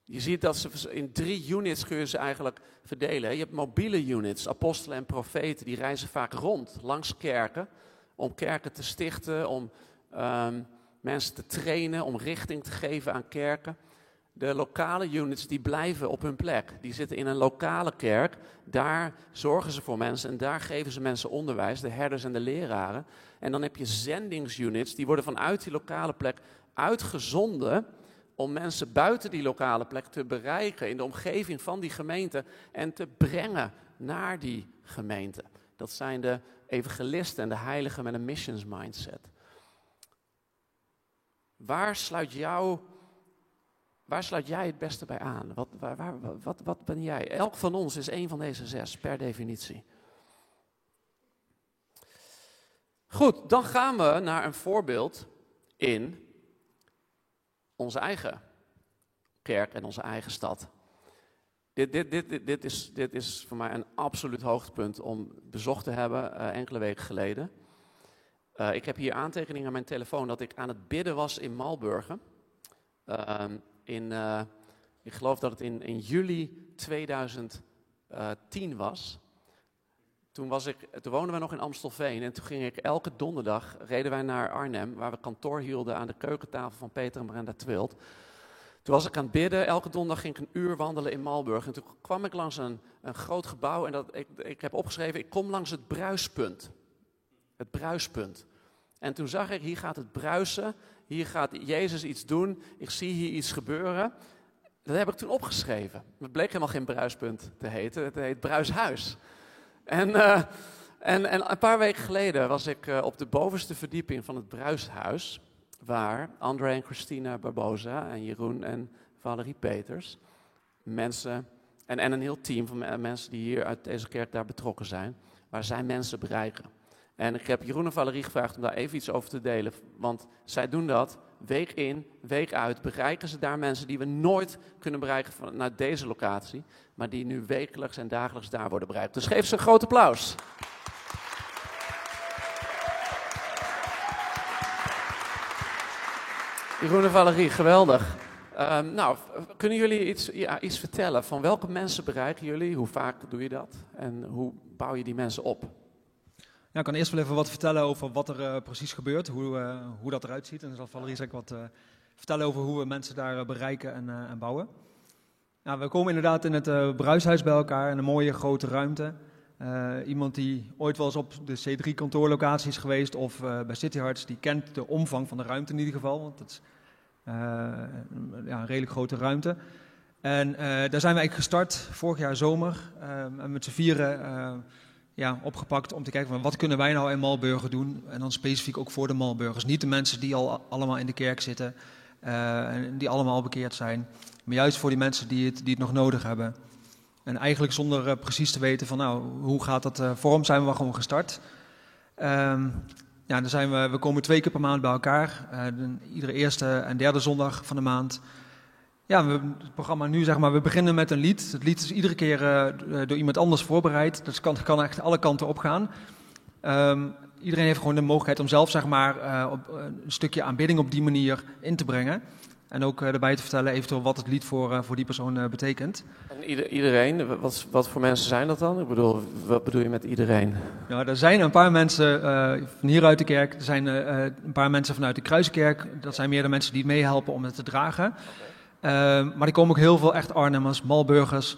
Je ziet dat ze in drie units kun je ze eigenlijk verdelen. Je hebt mobiele units, apostelen en profeten, die reizen vaak rond langs kerken. Om kerken te stichten, om um, mensen te trainen, om richting te geven aan kerken. De lokale units die blijven op hun plek. Die zitten in een lokale kerk. Daar zorgen ze voor mensen en daar geven ze mensen onderwijs, de herders en de leraren. En dan heb je zendingsunits, die worden vanuit die lokale plek uitgezonden om mensen buiten die lokale plek te bereiken in de omgeving van die gemeente en te brengen naar die gemeente. Dat zijn de evangelisten en de heiligen met een missions mindset. Waar sluit, jou, waar sluit jij het beste bij aan? Wat, waar, wat, wat ben jij? Elk van ons is een van deze zes, per definitie. Goed, dan gaan we naar een voorbeeld in onze eigen kerk en onze eigen stad. Dit, dit, dit, dit, is, dit is voor mij een absoluut hoogtepunt om bezocht te hebben uh, enkele weken geleden. Uh, ik heb hier aantekeningen aan mijn telefoon dat ik aan het bidden was in Malburgen. Uh, in, uh, ik geloof dat het in, in juli 2010 was. Toen, was ik, toen woonden we nog in Amstelveen en toen ging ik elke donderdag, reden wij naar Arnhem, waar we kantoor hielden aan de keukentafel van Peter en Brenda Twilt. Toen was ik aan het bidden, elke donderdag ging ik een uur wandelen in Malburg. En toen kwam ik langs een, een groot gebouw en dat, ik, ik heb opgeschreven, ik kom langs het bruispunt. Het bruispunt. En toen zag ik, hier gaat het bruisen, hier gaat Jezus iets doen, ik zie hier iets gebeuren. Dat heb ik toen opgeschreven. Het bleek helemaal geen bruispunt te heten, het heet Bruishuis. En, uh, en, en, een paar weken geleden was ik uh, op de bovenste verdieping van het Bruishuis, waar André en Christina Barbosa en Jeroen en Valerie Peters, mensen en, en een heel team van mensen die hier uit deze kerk daar betrokken zijn, waar zij mensen bereiken. En ik heb Jeroen en Valerie gevraagd om daar even iets over te delen, want zij doen dat week in, week uit. Bereiken ze daar mensen die we nooit kunnen bereiken vanuit deze locatie maar die nu wekelijks en dagelijks daar worden bereikt. Dus geef ze een groot applaus. Jeroen en Valerie, geweldig. Um, nou, kunnen jullie iets, ja, iets vertellen van welke mensen bereiken jullie? Hoe vaak doe je dat? En hoe bouw je die mensen op? Ik kan eerst wel even wat vertellen over wat er uh, precies gebeurt, hoe, uh, hoe dat eruit ziet. En dan zal Valerie zeker wat uh, vertellen over hoe we mensen daar bereiken en, en bouwen. We komen inderdaad in het Bruishuis bij elkaar, in een mooie grote ruimte. iemand die ooit wel eens op de C3-kantoorlocatie is geweest of bij Cityhearts, die kent de omvang van de ruimte in ieder geval. Want het is ja, een redelijk grote ruimte. En daar zijn we eigenlijk gestart vorig jaar zomer. en met z'n vieren ja, opgepakt om te kijken van wat kunnen wij nou in Malburgen doen. En dan specifiek ook voor de Malburgers. Niet de mensen die al allemaal in de kerk zitten uh, en die allemaal al bekeerd zijn. Maar juist voor die mensen die het, die het nog nodig hebben. En eigenlijk zonder uh, precies te weten van nou, hoe gaat dat uh, vorm, zijn we gewoon gestart. Um, ja, dan zijn we, we komen twee keer per maand bij elkaar. De, iedere eerste en derde zondag van de maand. Ja, we, het programma nu zeg maar, we beginnen met een lied. Het lied is iedere keer uh, door iemand anders voorbereid. Dus kan, kan echt alle kanten op gaan. Um, iedereen heeft gewoon de mogelijkheid om zelf zeg maar, uh, op, een stukje aanbidding op die manier in te brengen. En ook uh, erbij te vertellen eventueel wat het lied voor, voor die persoon betekent. En ieder, iedereen, wat, wat voor mensen zijn dat dan? Ik bedoel, wat bedoel je met iedereen? Ja, er zijn een paar mensen van hier uit de kerk. Er zijn een paar mensen vanuit de Kruiskerk. Dat zijn meer de mensen die meehelpen om het te dragen. Okay. Uh, maar er komen ook heel veel echt Arnhemmers, Malburgers,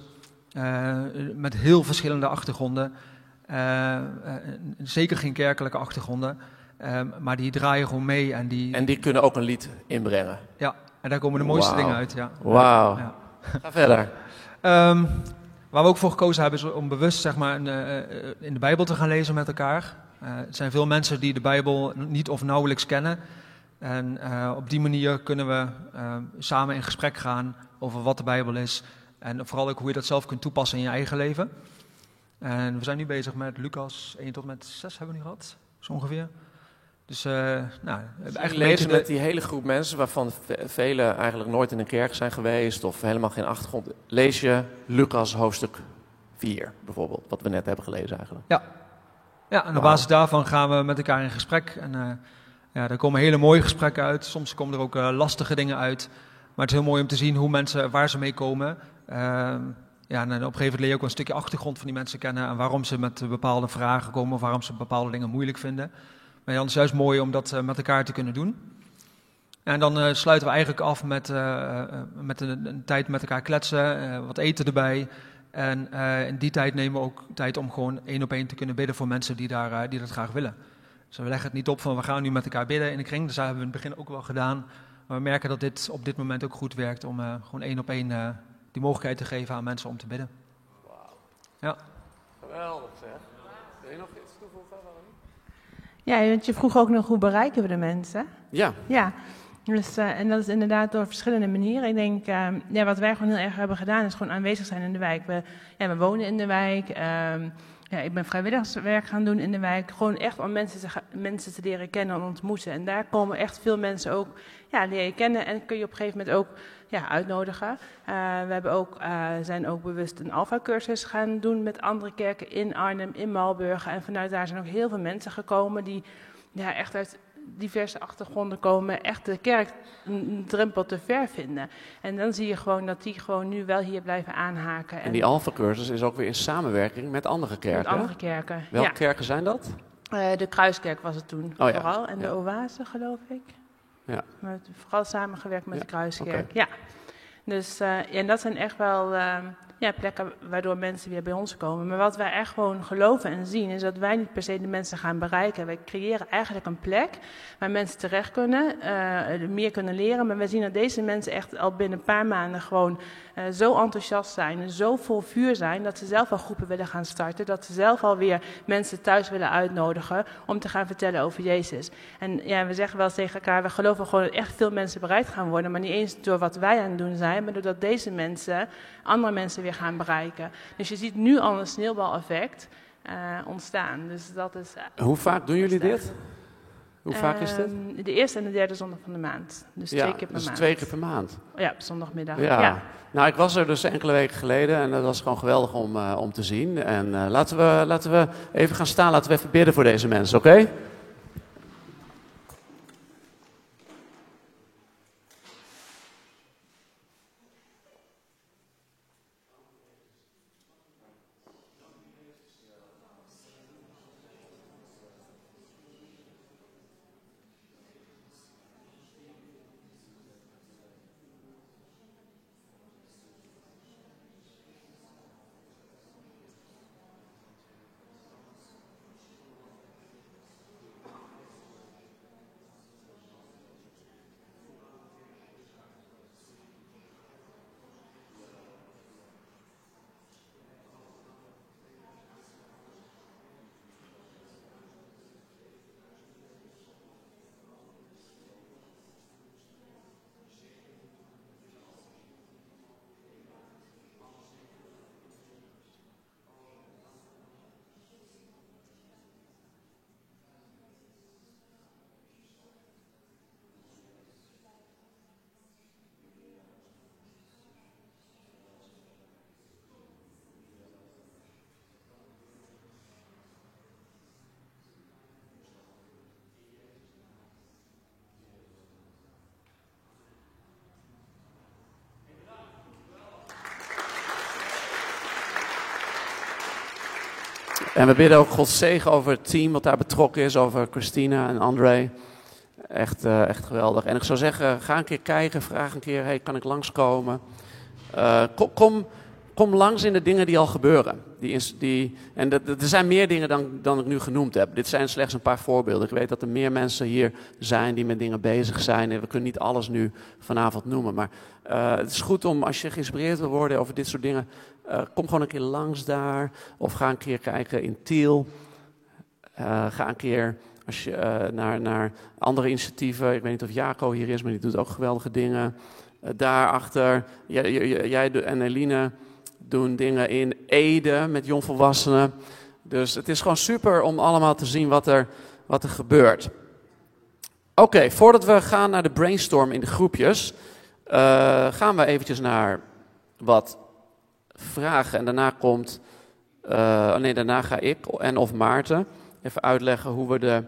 uh, met heel verschillende achtergronden. Uh, zeker geen kerkelijke achtergronden, ehm, maar die draaien gewoon mee. En die, en die kunnen ook een lied inbrengen? Ja, en daar komen de mooiste wow. dingen uit. Ja. Wauw. Ja. Ga verder. Um, waar we ook voor gekozen hebben is om bewust zeg maar, in, in de Bijbel te gaan lezen met elkaar. er zijn veel mensen die de Bijbel niet of nauwelijks kennen. En uh, op die manier kunnen we uh, samen in gesprek gaan over wat de Bijbel is. En vooral ook hoe je dat zelf kunt toepassen in je eigen leven. En we zijn nu bezig met Lucas 1 tot met 6 hebben we nu gehad, zo ongeveer. Dus uh, nou, eigenlijk lezen met die hele groep mensen waarvan velen eigenlijk nooit in een kerk zijn geweest of helemaal geen achtergrond. Lees je Lucas hoofdstuk 4 bijvoorbeeld, wat we net hebben gelezen eigenlijk. Ja, ja en op basis daarvan gaan we met elkaar in gesprek. En, ja, er komen hele mooie gesprekken uit. Soms komen er ook uh, lastige dingen uit. Maar het is heel mooi om te zien hoe mensen, waar ze mee komen. Uh, ja, en op een gegeven moment leer je ook een stukje achtergrond van die mensen kennen. En waarom ze met bepaalde vragen komen of waarom ze bepaalde dingen moeilijk vinden. Maar dan is het juist mooi om dat uh, met elkaar te kunnen doen. En dan sluiten we eigenlijk af met, met een, een, tijd met elkaar kletsen, wat eten erbij. En in die tijd nemen we ook tijd om gewoon één op één te kunnen bidden voor mensen die, daar, die dat graag willen. Dus we leggen het niet op van we gaan nu met elkaar bidden in de kring. Dus dat hebben we in het begin ook wel gedaan. Maar we merken dat dit op dit moment ook goed werkt om uh, gewoon één op één uh, die mogelijkheid te geven aan mensen om te bidden. Wauw. Ja. Geweldig zeg. Wil je nog iets toevoegen, Ja, want je vroeg ook nog hoe bereiken we de mensen? Ja. Ja. Dus, uh, en dat is inderdaad door verschillende manieren. Ik denk, uh, ja, wat wij gewoon heel erg hebben gedaan, is gewoon aanwezig zijn in de wijk. We, ja, we wonen in de wijk. Uh, ja, ik ben vrijwilligerswerk gaan doen in de wijk. Gewoon echt om mensen te, mensen te leren kennen en ontmoeten. En daar komen echt veel mensen ook ja, leren kennen. En kun je op een gegeven moment ook ja, uitnodigen. Uh, we hebben ook, uh, zijn ook bewust een alfa-cursus gaan doen met andere kerken in Arnhem, in Malburgen. En vanuit daar zijn ook heel veel mensen gekomen die ja, echt uit diverse achtergronden komen, echt de kerk een drempel te ver vinden. En dan zie je gewoon dat die gewoon nu wel hier blijven aanhaken. En, en die Alpha-cursus is ook weer in samenwerking met andere kerken? Met andere kerken, Welke ja. kerken zijn dat? Uh, de Kruiskerk was het toen oh, vooral. Ja. En de ja. Oase, geloof ik. Ja. Maar vooral samengewerkt met de Kruiskerk. Ja. Dus uh, en dat zijn echt wel uh, ja, plekken waardoor mensen weer bij ons komen. Maar wat wij echt gewoon geloven en zien, is dat wij niet per se de mensen gaan bereiken. Wij creëren eigenlijk een plek waar mensen terecht kunnen, uh, meer kunnen leren. Maar we zien dat deze mensen echt al binnen een paar maanden gewoon uh, zo enthousiast zijn zo vol vuur zijn, dat ze zelf al groepen willen gaan starten. Dat ze zelf alweer mensen thuis willen uitnodigen om te gaan vertellen over Jezus. En ja, we zeggen wel tegen elkaar, we geloven gewoon dat echt veel mensen bereid gaan worden. Maar niet eens door wat wij aan het doen zijn, maar doordat deze mensen andere mensen weer gaan bereiken. Dus je ziet nu al een sneeuwbaleffect uh, ontstaan. Dus dat is, uh, Hoe vaak doen jullie dit? Hoe vaak is dit? Um, de eerste en de derde zondag van de maand. Dus ja, twee keer per dus maand. twee keer per maand. Ja, op zondagmiddag. Ja. ja. Nou, ik was er dus enkele weken geleden en dat was gewoon geweldig om, uh, om te zien. En uh, laten, we, laten we even gaan staan, laten we even bidden voor deze mensen, oké? Okay? En we bidden ook Gods zegen over het team wat daar betrokken is, over Christina en André. Echt, uh, echt geweldig. En ik zou zeggen, ga een keer kijken, vraag een keer, hey, kan ik langskomen? Uh, kom, kom, kom langs in de dingen die al gebeuren. Die, die, en er zijn meer dingen dan, dan ik nu genoemd heb. Dit zijn slechts een paar voorbeelden. Ik weet dat er meer mensen hier zijn die met dingen bezig zijn. En we kunnen niet alles nu vanavond noemen. Maar uh, het is goed om, als je geïnspireerd wil worden over dit soort dingen, uh, kom gewoon een keer langs daar. Of ga een keer kijken in Tiel. Uh, ga een keer als je, naar, naar andere initiatieven. Ik weet niet of Jaco hier is, maar die doet ook geweldige dingen. daarachter, jij, jij en Eline doen dingen in Ede met jongvolwassenen. Dus het is gewoon super om allemaal te zien wat er, wat er gebeurt. Oké, voordat we gaan naar de brainstorm in de groepjes, gaan we eventjes naar wat vragen. En daarna komt, uh, nee, daarna ga ik en of Maarten even uitleggen hoe we de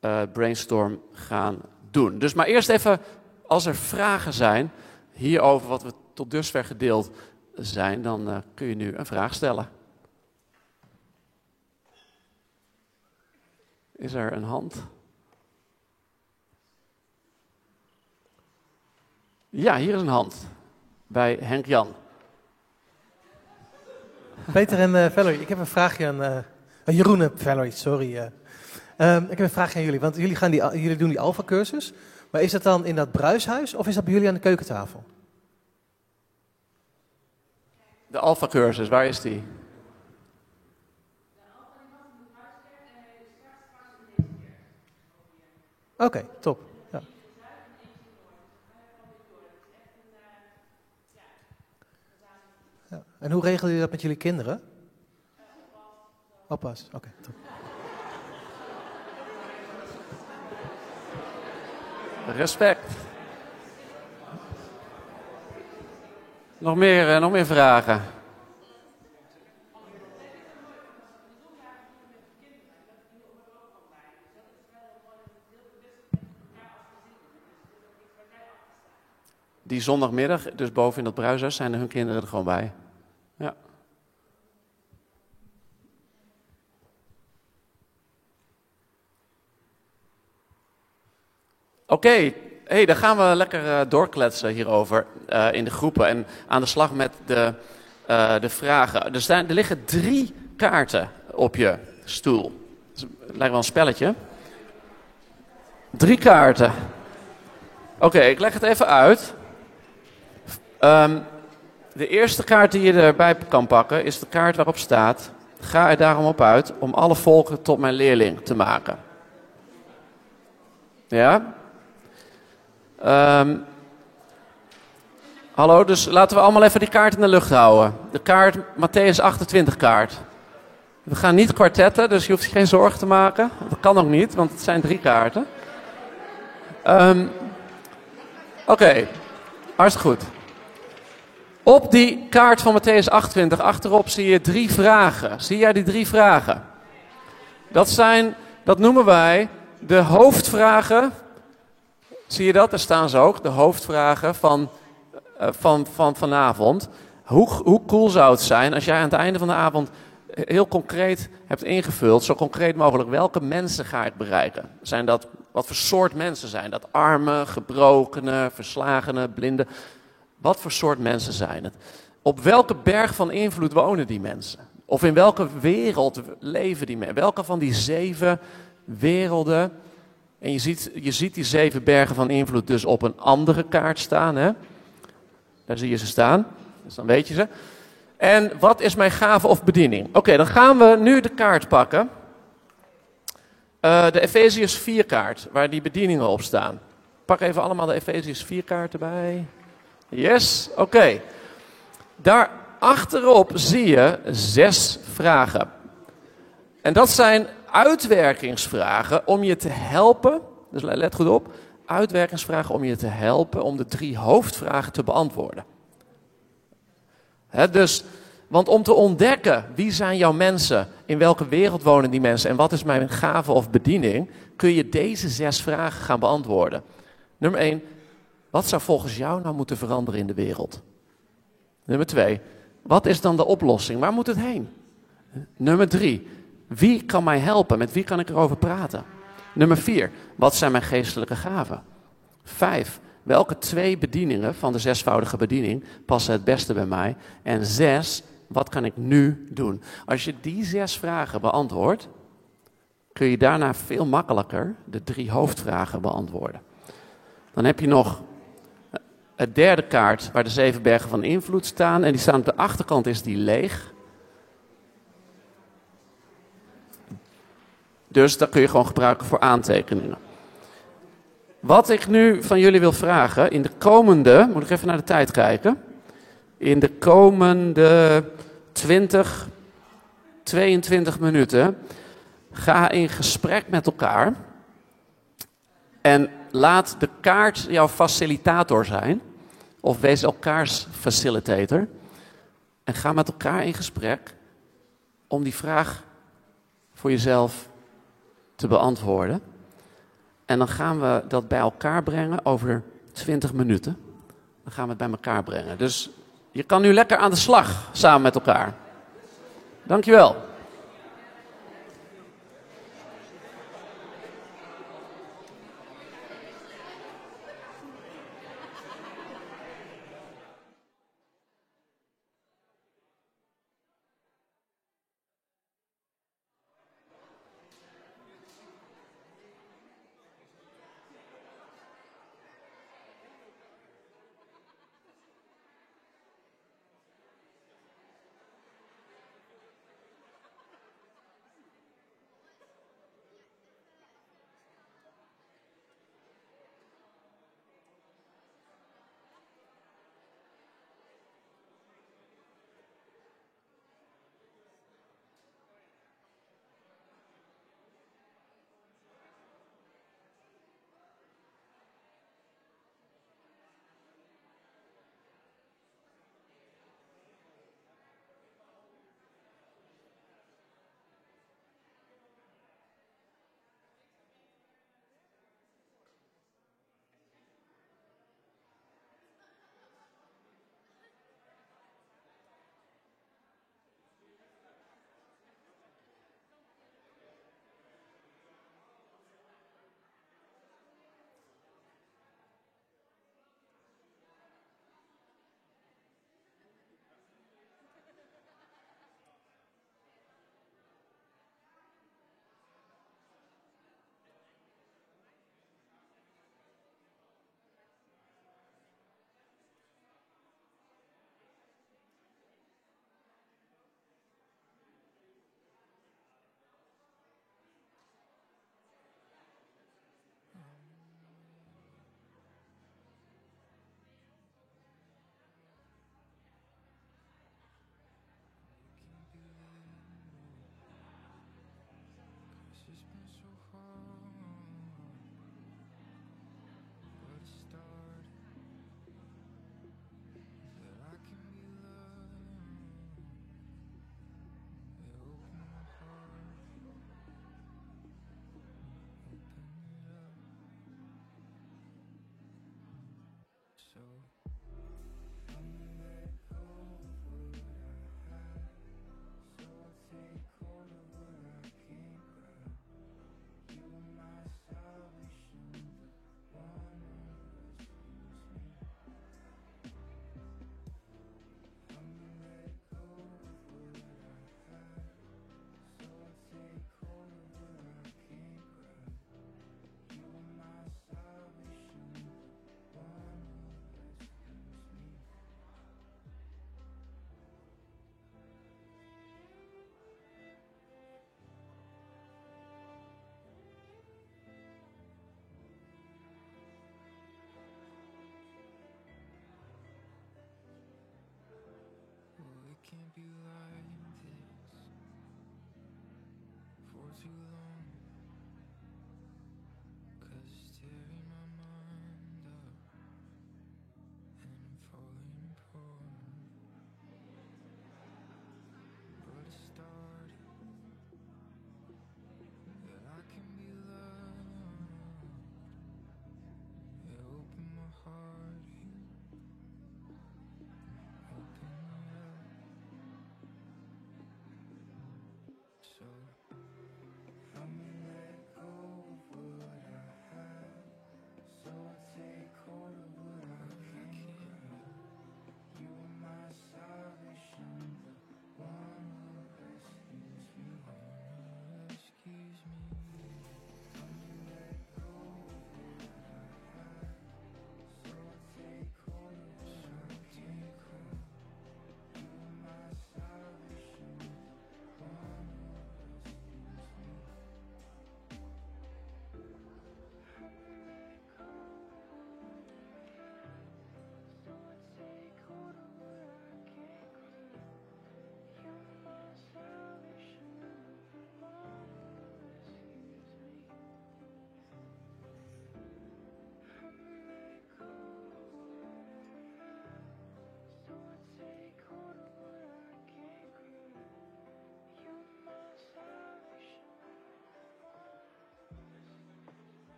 uh, brainstorm gaan doen. Dus maar eerst even, als er vragen zijn hierover wat we tot dusver gedeeld zijn, dan uh, kun je nu een vraag stellen. Is er een hand? Ja, hier is een hand. Bij Henk Jan. Peter en uh, Valerie, ik heb een vraagje aan uh, Jeroen en Valerie, sorry. Uh, um, ik heb een vraagje aan jullie, want jullie, gaan die, jullie doen die Alpha-cursus. Maar is dat dan in dat bruishuis of is dat bij jullie aan de keukentafel? De Alpha-cursus, waar is die? Oké, okay, top. Ja. Ja. En hoe regelen jullie dat met jullie kinderen? Oppas, oké. Respect. Nog meer, uh, nog meer vragen? Die zondagmiddag, dus boven in dat bruishuis, zijn hun kinderen er gewoon bij. Ja. Oké, okay hey, dan gaan we lekker uh, doorkletsen hierover uh, in de groepen en aan de slag met de, uh, de vragen. Er, staan, er liggen drie kaarten op je stoel. Het lijkt wel een spelletje. Drie kaarten. Oké, ik leg het even uit. Um, de eerste kaart die je erbij kan pakken is de kaart waarop staat: Ga er daarom op uit om alle volken tot mijn leerling te maken. Ja? Um, hallo, dus laten we allemaal even die kaart in de lucht houden. De kaart, Matthäus 28 kaart. We gaan niet kwartetten, dus je hoeft je geen zorgen te maken. Dat kan ook niet, want het zijn drie kaarten. Um, Oké, okay. hartstikke goed. Op die kaart van Matthäus 28 achterop zie je drie vragen. Zie jij die drie vragen? Dat zijn, dat noemen wij de hoofdvragen Zie je dat? Daar staan ze ook, de hoofdvragen van, uh, van, van vanavond. Hoe, hoe cool zou het zijn als jij aan het einde van de avond heel concreet hebt ingevuld, zo concreet mogelijk, welke mensen ga ik bereiken? Zijn dat, wat voor soort mensen zijn dat? Armen, gebrokenen, verslagenen, blinden? Wat voor soort mensen zijn het? Op welke berg van invloed wonen die mensen? Of in welke wereld leven die mensen? Welke van die zeven werelden en je ziet, je ziet die zeven bergen van invloed dus op een andere kaart staan. Hè? Daar zie je ze staan, dus dan weet je ze. En wat is mijn gave of bediening? Oké, dan gaan we nu de kaart pakken. Uh, de Efeziërs 4 kaart, waar die bedieningen op staan. Pak even allemaal de Efeziërs 4 kaart erbij. Yes, oké. Okay. Daar achterop zie je zes vragen. En dat zijn uitwerkingsvragen om je te helpen. Dus let goed op. Uitwerkingsvragen om je te helpen om de drie hoofdvragen te beantwoorden. dus, want om te ontdekken wie zijn jouw mensen, in welke wereld wonen die mensen en wat is mijn gave of bediening, kun je deze zes vragen gaan beantwoorden. Nummer 1, wat zou volgens jou nou moeten veranderen in de wereld? Nummer 2, wat is dan de oplossing? Waar moet het heen? Nummer drie, wie kan mij helpen? Met wie kan ik erover praten? Nummer vier, wat zijn mijn geestelijke gaven? Vijf, welke twee bedieningen van de zesvoudige bediening passen het beste bij mij? En zes, wat kan ik nu doen? Als je die zes vragen beantwoordt, kun je daarna veel makkelijker de drie hoofdvragen beantwoorden. Dan heb je nog het derde kaart waar de zeven bergen van invloed staan. En die staan op de achterkant, is die leeg. Dus dat kun je gewoon gebruiken voor aantekeningen. Wat ik nu van jullie wil vragen, in de komende, moet ik even naar de tijd kijken. In de komende 20, 22 minuten ga in gesprek met elkaar. En laat de kaart jouw facilitator zijn. Of wees elkaars facilitator. En ga met elkaar in gesprek om die vraag voor jezelf te beantwoorden. En dan gaan we dat bij elkaar brengen over 20 minuten. Dan gaan we het bij elkaar brengen. Dus je kan nu lekker aan de slag samen met elkaar. Dankjewel. so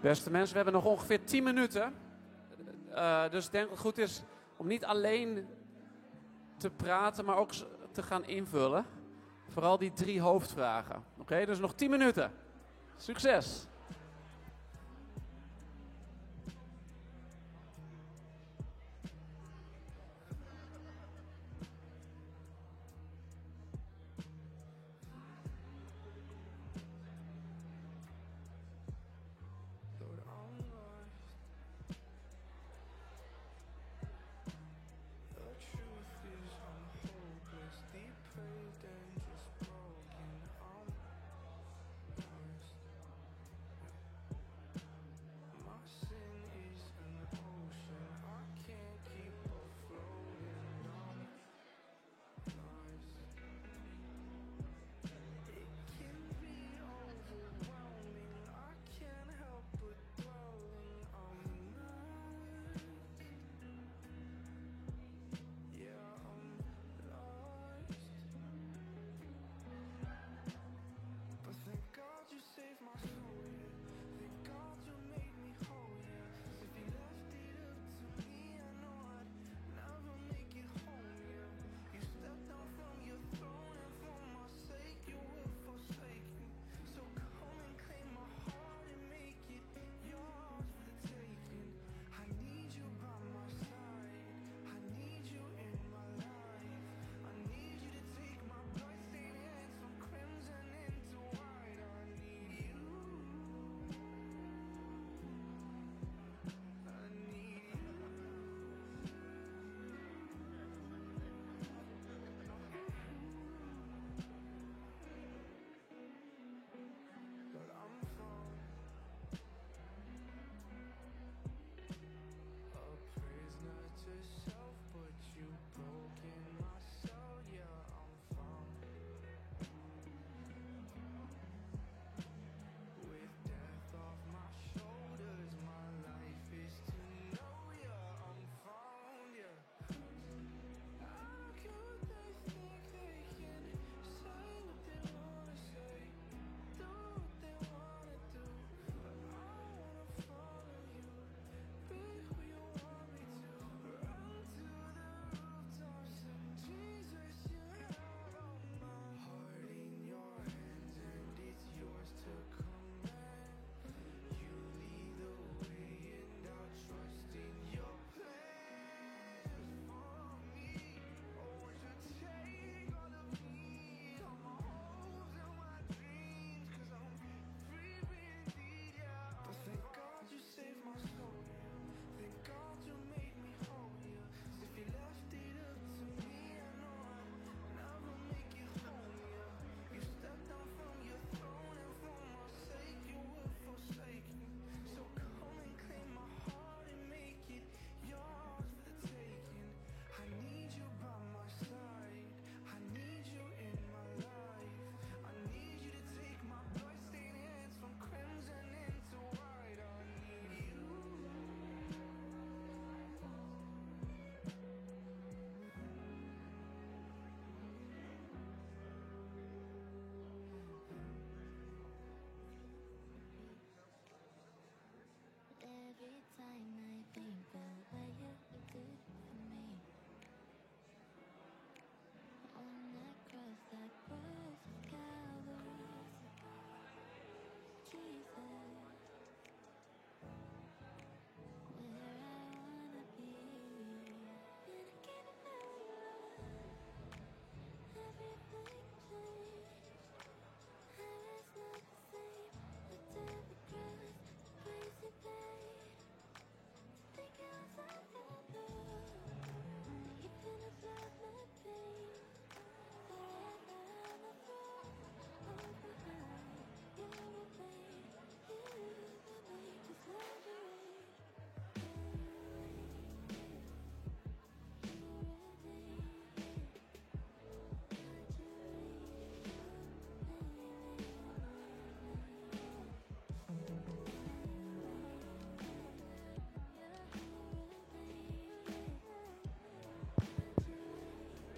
Beste mensen, we hebben nog ongeveer 10 minuten. Eh, dus denk dat het goed is om niet alleen te praten, maar ook te gaan invullen. Vooral die drie hoofdvragen. Oké, dus nog 10 minuten. Succes!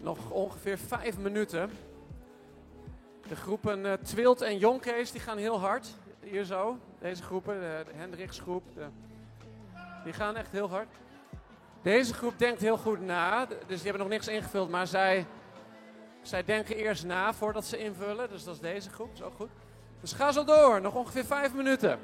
Nog ongeveer vijf minuten. De groepen eh, Twilt en Jonkees die gaan heel hard. Hier zo, deze groepen, de, de Hendrichsgroep. Die gaan echt heel hard. Deze groep denkt heel goed na. Dus die hebben nog niks ingevuld, maar zij, zij denken eerst na voordat ze invullen. Dus dat is deze groep, zo goed. Dus ga zo door, nog ongeveer vijf minuten.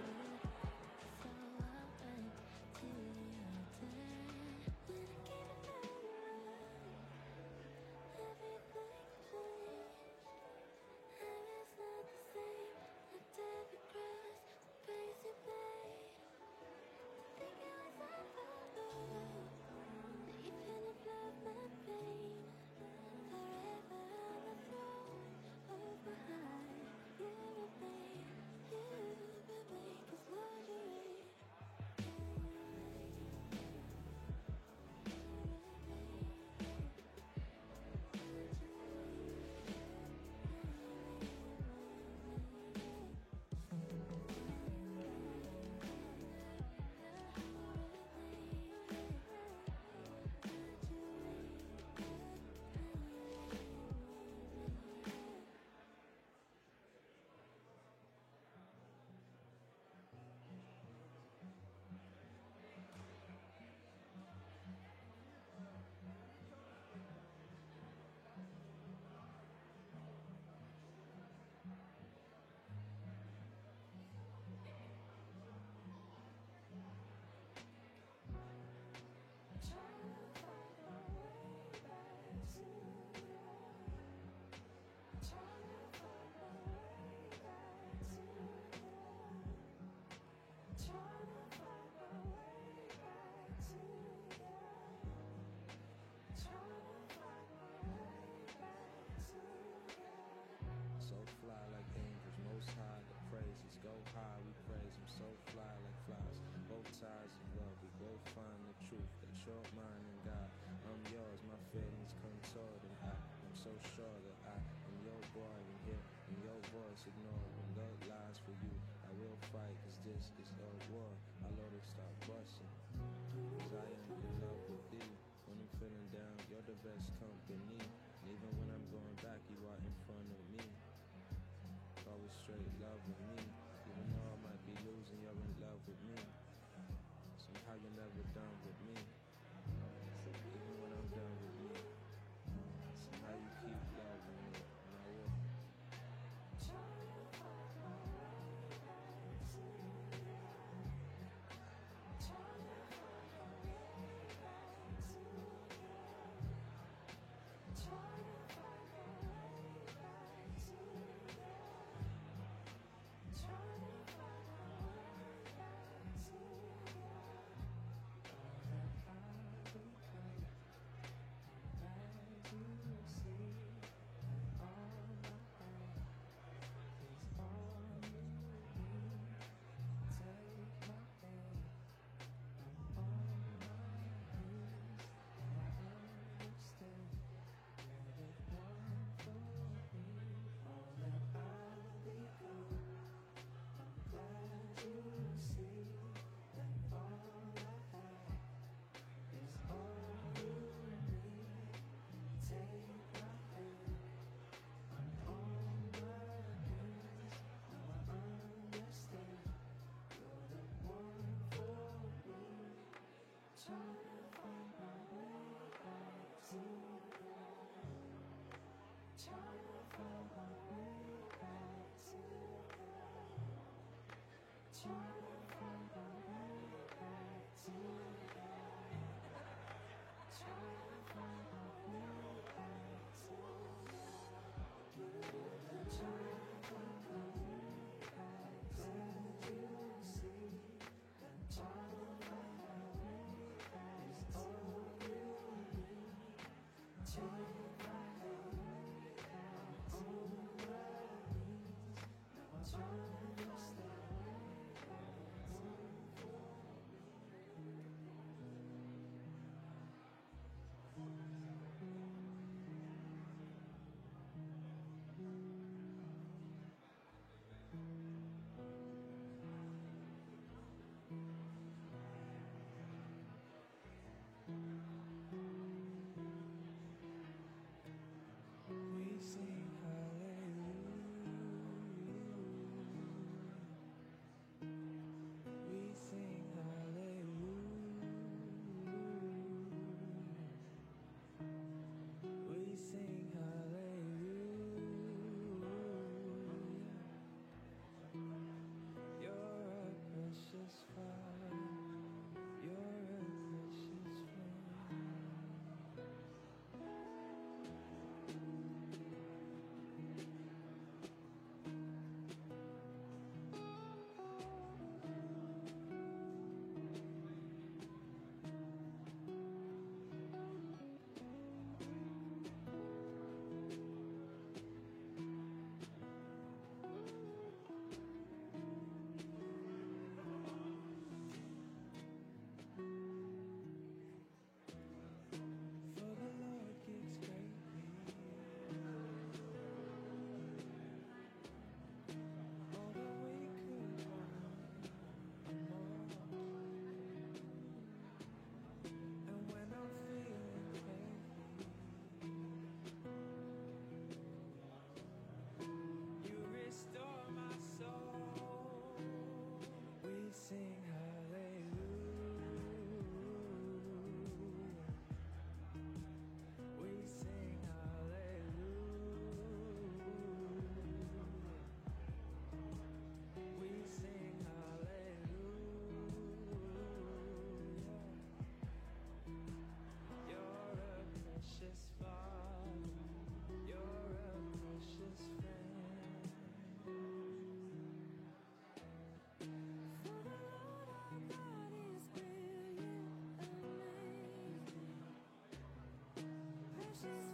Feelings contort, and I am so sure that I am your boy and here in your voice ignore when love lies for you. I will fight, cause this is a war. I love to stop busting, cause I am in love with thee. When I'm feeling down, you're the best company. And even when I'm going back, you are in front of me. Always straight love with me. Even though I might be losing, you're in love with me. time. sing. We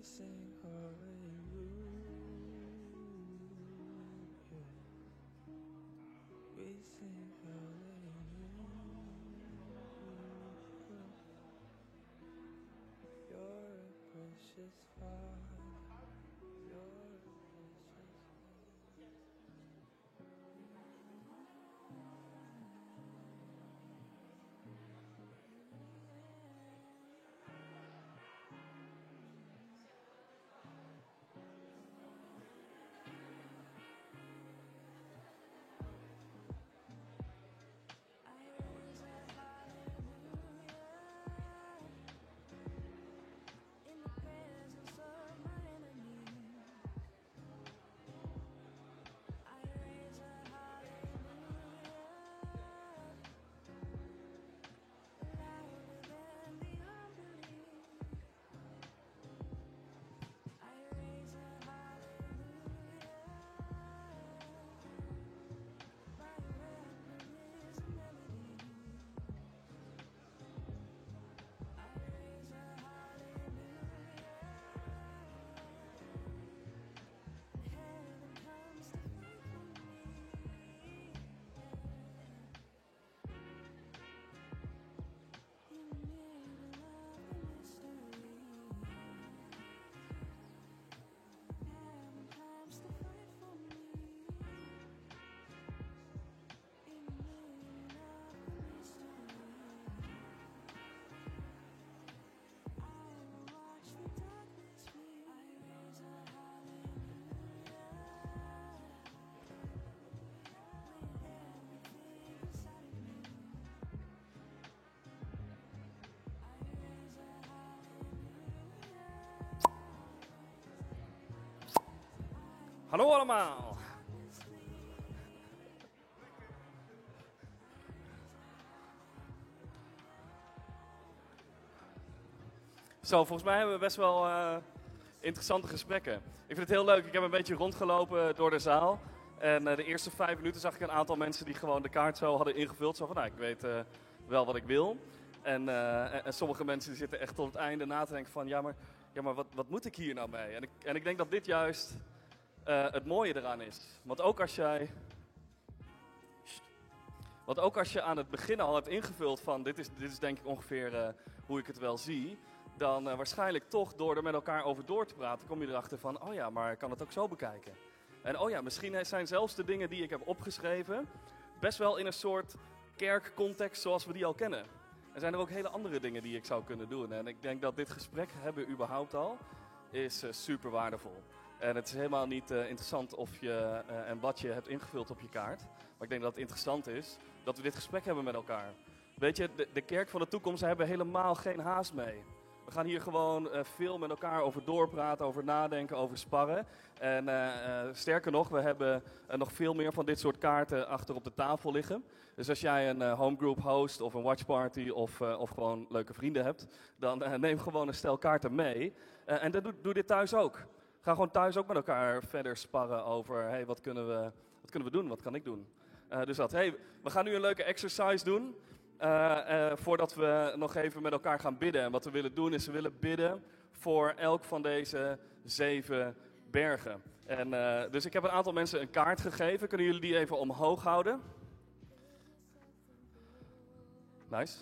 We sing hallelujah. We sing Hallo allemaal. Zo, volgens mij hebben we best wel eh, interessante gesprekken. Ik vind het heel leuk. Ik heb een beetje rondgelopen door de zaal. En eh, de eerste vijf minuten zag ik een aantal mensen die gewoon de kaart zo hadden ingevuld. Zo van, nou, ik weet eh, wel wat ik wil. En, en, sommige mensen zitten echt tot het einde na te denken van, ja, maar, ja, maar wat, wat moet ik hier nou mee? En ik, en ik denk dat dit juist eh, het mooie eraan is. Want ook als jij... Want ook als je aan het begin al hebt ingevuld van, dit is, dit is denk ik ongeveer eh, hoe ik het wel zie dan eh, waarschijnlijk toch door er met elkaar over door te praten, kom je erachter van, oh ja, maar ik kan het ook zo bekijken. En oh ja, misschien zijn zelfs de dingen die ik heb opgeschreven best wel in een soort kerkcontext zoals we die al kennen. Er zijn er ook hele andere dingen die ik zou kunnen doen. En ik denk dat dit gesprek hebben überhaupt al is super waardevol. En het is helemaal niet eh, interessant of je eh, en wat je hebt ingevuld op je kaart. Maar ik denk dat het interessant is dat we dit gesprek hebben met elkaar. Weet je, de, de kerk van de toekomst, hebben helemaal geen haast mee. We gaan hier gewoon eh, veel met elkaar over doorpraten, over nadenken, over sparren. En sterker nog, we hebben nog veel meer van dit soort kaarten achter op de tafel liggen. Dus als jij een homegroup host of een watchparty of, of gewoon leuke vrienden hebt, dan neem gewoon een stel kaarten mee. En dat doe, doe dit thuis ook. Ga gewoon thuis ook met elkaar verder sparren over, hey, wat kunnen we, wat kunnen we doen, wat kan ik doen? Eh, dus dat, hey, we gaan nu een leuke exercise doen. eh, eh, voordat we nog even met elkaar gaan bidden. En wat we willen doen is, we willen bidden voor elk van deze zeven bergen. En, dus ik heb een aantal mensen een kaart gegeven. Kunnen jullie die even omhoog houden? Nice.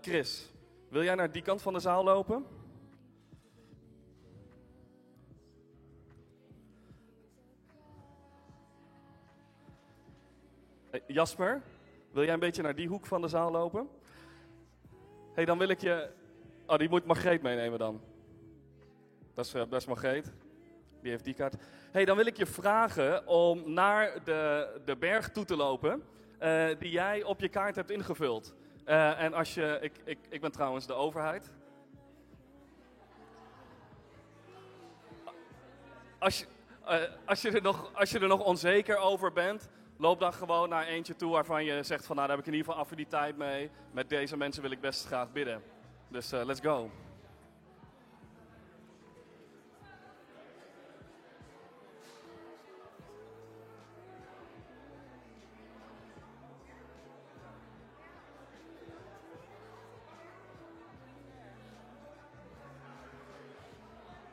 Chris, wil jij naar die kant van de zaal lopen? Jasper, wil jij een beetje naar die hoek van de zaal lopen? hey, dan wil ik je... Oh, die moet Margreet meenemen dan. Dat is, eh, dat Margreet. Die heeft die kaart. hey, dan wil ik je vragen om naar de, de berg toe te lopen eh, die jij op je kaart hebt ingevuld. Eh, en als je... Ik, ik, ik ben trouwens de overheid. Als je, eh, als, je er nog, als je er nog onzeker over bent, loop dan gewoon naar eentje toe waarvan je zegt van nou daar heb ik in ieder geval affiniteit mee. Met deze mensen wil ik best graag bidden. Dus eh, let's go.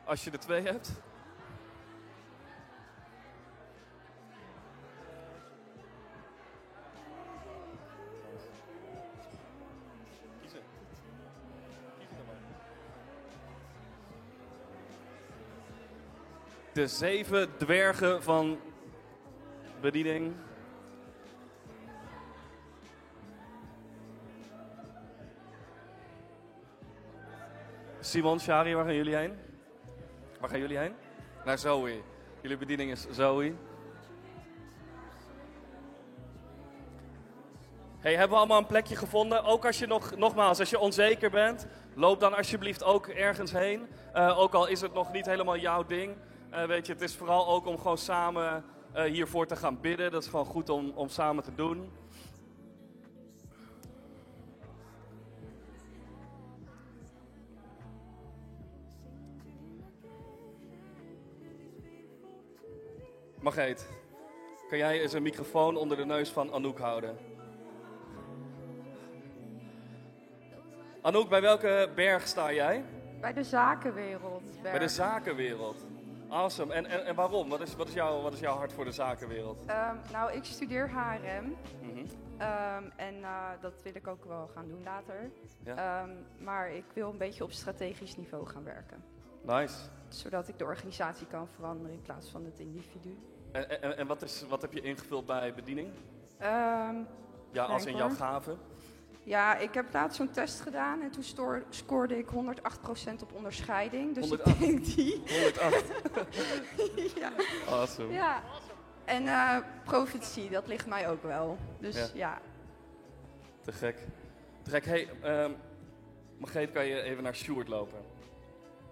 Als je er twee hebt. De zeven dwergen van bediening. Simon, Shari, waar gaan jullie heen? Waar gaan jullie heen? Naar Zoe. Jullie bediening is Zoe. Hey, hebben we allemaal een plekje gevonden? Ook als je nog, nogmaals, als je onzeker bent, loop dan alsjeblieft ook ergens heen. Eh, ook al is het nog niet helemaal jouw ding. Eh, weet je, het is vooral ook om gewoon samen eh, hiervoor te gaan bidden. Dat is gewoon goed om, om samen te doen. Margreet, kan jij eens een microfoon onder de neus van Anouk houden? Anouk, bij welke berg sta jij? Bij de zakenwereld. Bij de zakenwereld. Awesome. En, en, en waarom? Wat is, wat, is jouw, wat is jouw hart voor de zakenwereld? Ehm, nou, ik studeer HRM. Mhm. Ehm, en eh, dat wil ik ook wel gaan doen later. Ja. Ehm, maar ik wil een beetje op strategisch niveau gaan werken. Nice. Zodat ik de organisatie kan veranderen in plaats van het individu. En, en, en wat, is, wat heb je ingevuld bij bediening? Ja, als in jouw hoor. Ja, ik heb laatst zo'n test gedaan en toen stoor- scoorde ik 108% op onderscheiding. Dus 108. ik denk die. 108. ja. Awesome. Ja. En eh profetie, dat ligt mij ook wel. Dus Ja. ja. Te gek. Te gek. Hey, ehm Margreet, kan je even naar Sjoerd lopen?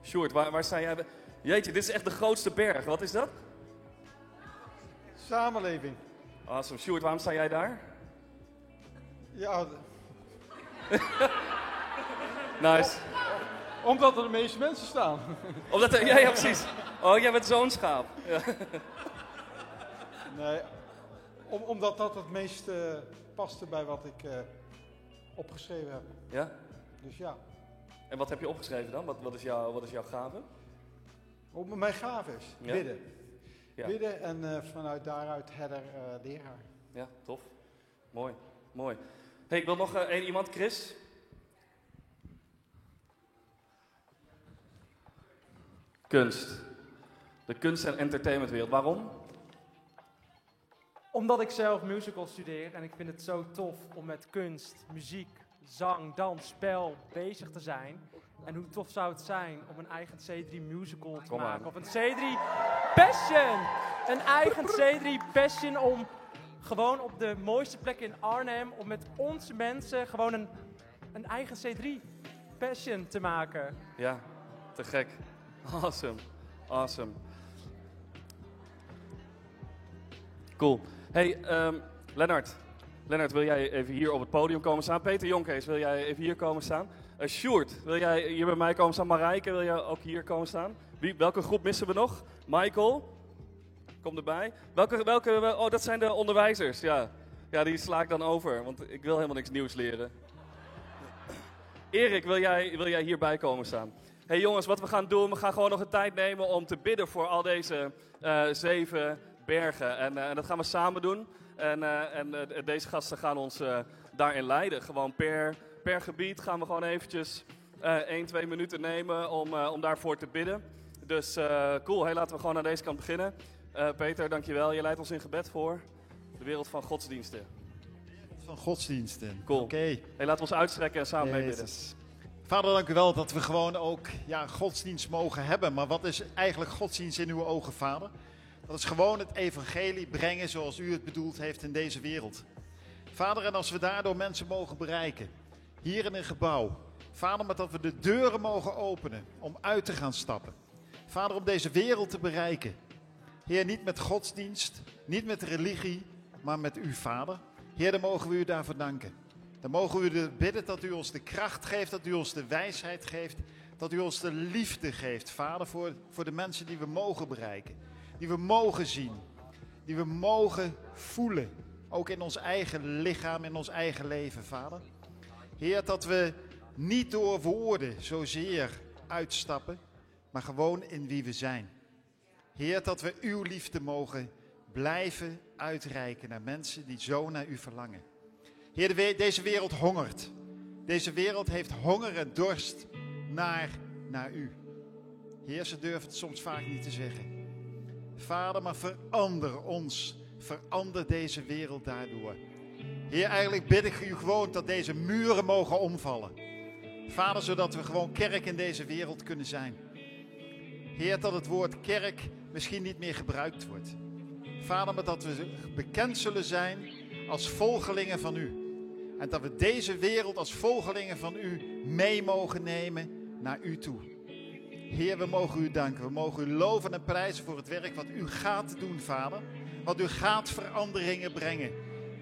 Sjoerd, waar, waar sta jij? Jeetje, dit is echt de grootste berg. Wat is dat? Samenleving. Awesome. Sjoerd, waarom sta jij daar? Ja, Nice. omdat er de meeste mensen staan. Omdat er, ja, ja, precies. Oh, jij bent zo'n schaap. Ja. Nee, om, omdat dat het meest eh, paste bij wat ik eh, opgeschreven heb. ja? Dus ja, En wat heb je opgeschreven dan? Wat, wat, is, jouw, wat is jouw gave? Op mijn gave is Ja? bidden. Ja. Bidden en eh, vanuit daaruit herder eh, leraar. Ja, tof. Mooi, mooi. Hey, ik wil nog eh, één iemand, Chris. Kunst. De kunst- en entertainmentwereld. Waarom? Omdat ik zelf musical studeer en ik vind het zo tof om met kunst, muziek, zang, dans, spel bezig te zijn. En hoe tof zou het zijn om een eigen C3 musical te Kom aan. maken? Of een C3 Passion! Een eigen C3 Passion om gewoon op de mooiste plek in Arnhem, om met onze mensen gewoon een, een eigen C3 Passion te maken. Ja, te gek. Awesome, awesome. Cool. Hey, Lennart. Lennart, wil jij even hier op het podium komen staan? Peter Jonkees, wil jij even hier komen staan? Uh, Sjoerd, wil jij hier bij mij komen staan? Marijke, wil jij ook hier komen staan? Wie, welke groep missen we nog? Michael, kom erbij. Welke, welke, oh, dat zijn de onderwijzers, ja. Ja, die sla ik dan over, want ik wil helemaal niks nieuws leren. Erik, wil jij, wil jij hierbij komen staan? hey jongens, wat we gaan doen, we gaan gewoon nog een tijd nemen om te bidden voor al deze uh, zeven bergen. En, uh, en, dat gaan we samen doen. En, uh, en deze gasten gaan ons daarin leiden. Gewoon per, per gebied gaan we gewoon eventjes 1, 2 minuten nemen om, om daarvoor te bidden. Dus cool, hey, laten we gewoon aan deze kant beginnen. Peter, dankjewel. Je leidt ons in gebed voor de wereld van godsdiensten. Van godsdiensten. Cool. Oké. Okay. Hey, laten we ons uitstrekken en samen mee bidden. Vader, dank u wel dat we gewoon ook ja, godsdienst mogen hebben. Maar wat is eigenlijk godsdienst in uw ogen, Vader? Dat is gewoon het evangelie brengen zoals u het bedoeld heeft in deze wereld. Vader, en als we daardoor mensen mogen bereiken, hier in een gebouw. Vader, maar dat we de deuren mogen openen om uit te gaan stappen. Vader, om deze wereld te bereiken. Heer, niet met godsdienst, niet met religie, maar met u, Vader. Heer, dan mogen we u daarvoor danken. Dan mogen we u bidden dat u ons de kracht geeft, dat u ons de wijsheid geeft, dat u ons de liefde geeft, Vader, voor, voor de mensen die we mogen bereiken, die we mogen zien, die we mogen voelen, ook in ons eigen lichaam, in ons eigen leven, Vader. Heer, dat we niet door woorden zozeer uitstappen, maar gewoon in wie we zijn. Heer, dat we uw liefde mogen blijven uitreiken naar mensen die zo naar u verlangen. Heer, de, deze wereld hongert. Deze wereld heeft honger en dorst naar, naar u. Heer, ze durven het soms vaak niet te zeggen. Vader, maar verander ons. Verander deze wereld daardoor. Heer, eigenlijk bid ik u gewoon dat deze muren mogen omvallen. Vader, zodat we gewoon kerk in deze wereld kunnen zijn. Heer, dat het woord kerk misschien niet meer gebruikt wordt. Vader, maar dat we bekend zullen zijn als volgelingen van u. En dat we deze wereld als volgelingen van u mee mogen nemen naar u toe. Heer, we mogen u danken. We mogen u loven en prijzen voor het werk wat u gaat doen, Vader. Want u gaat veranderingen brengen.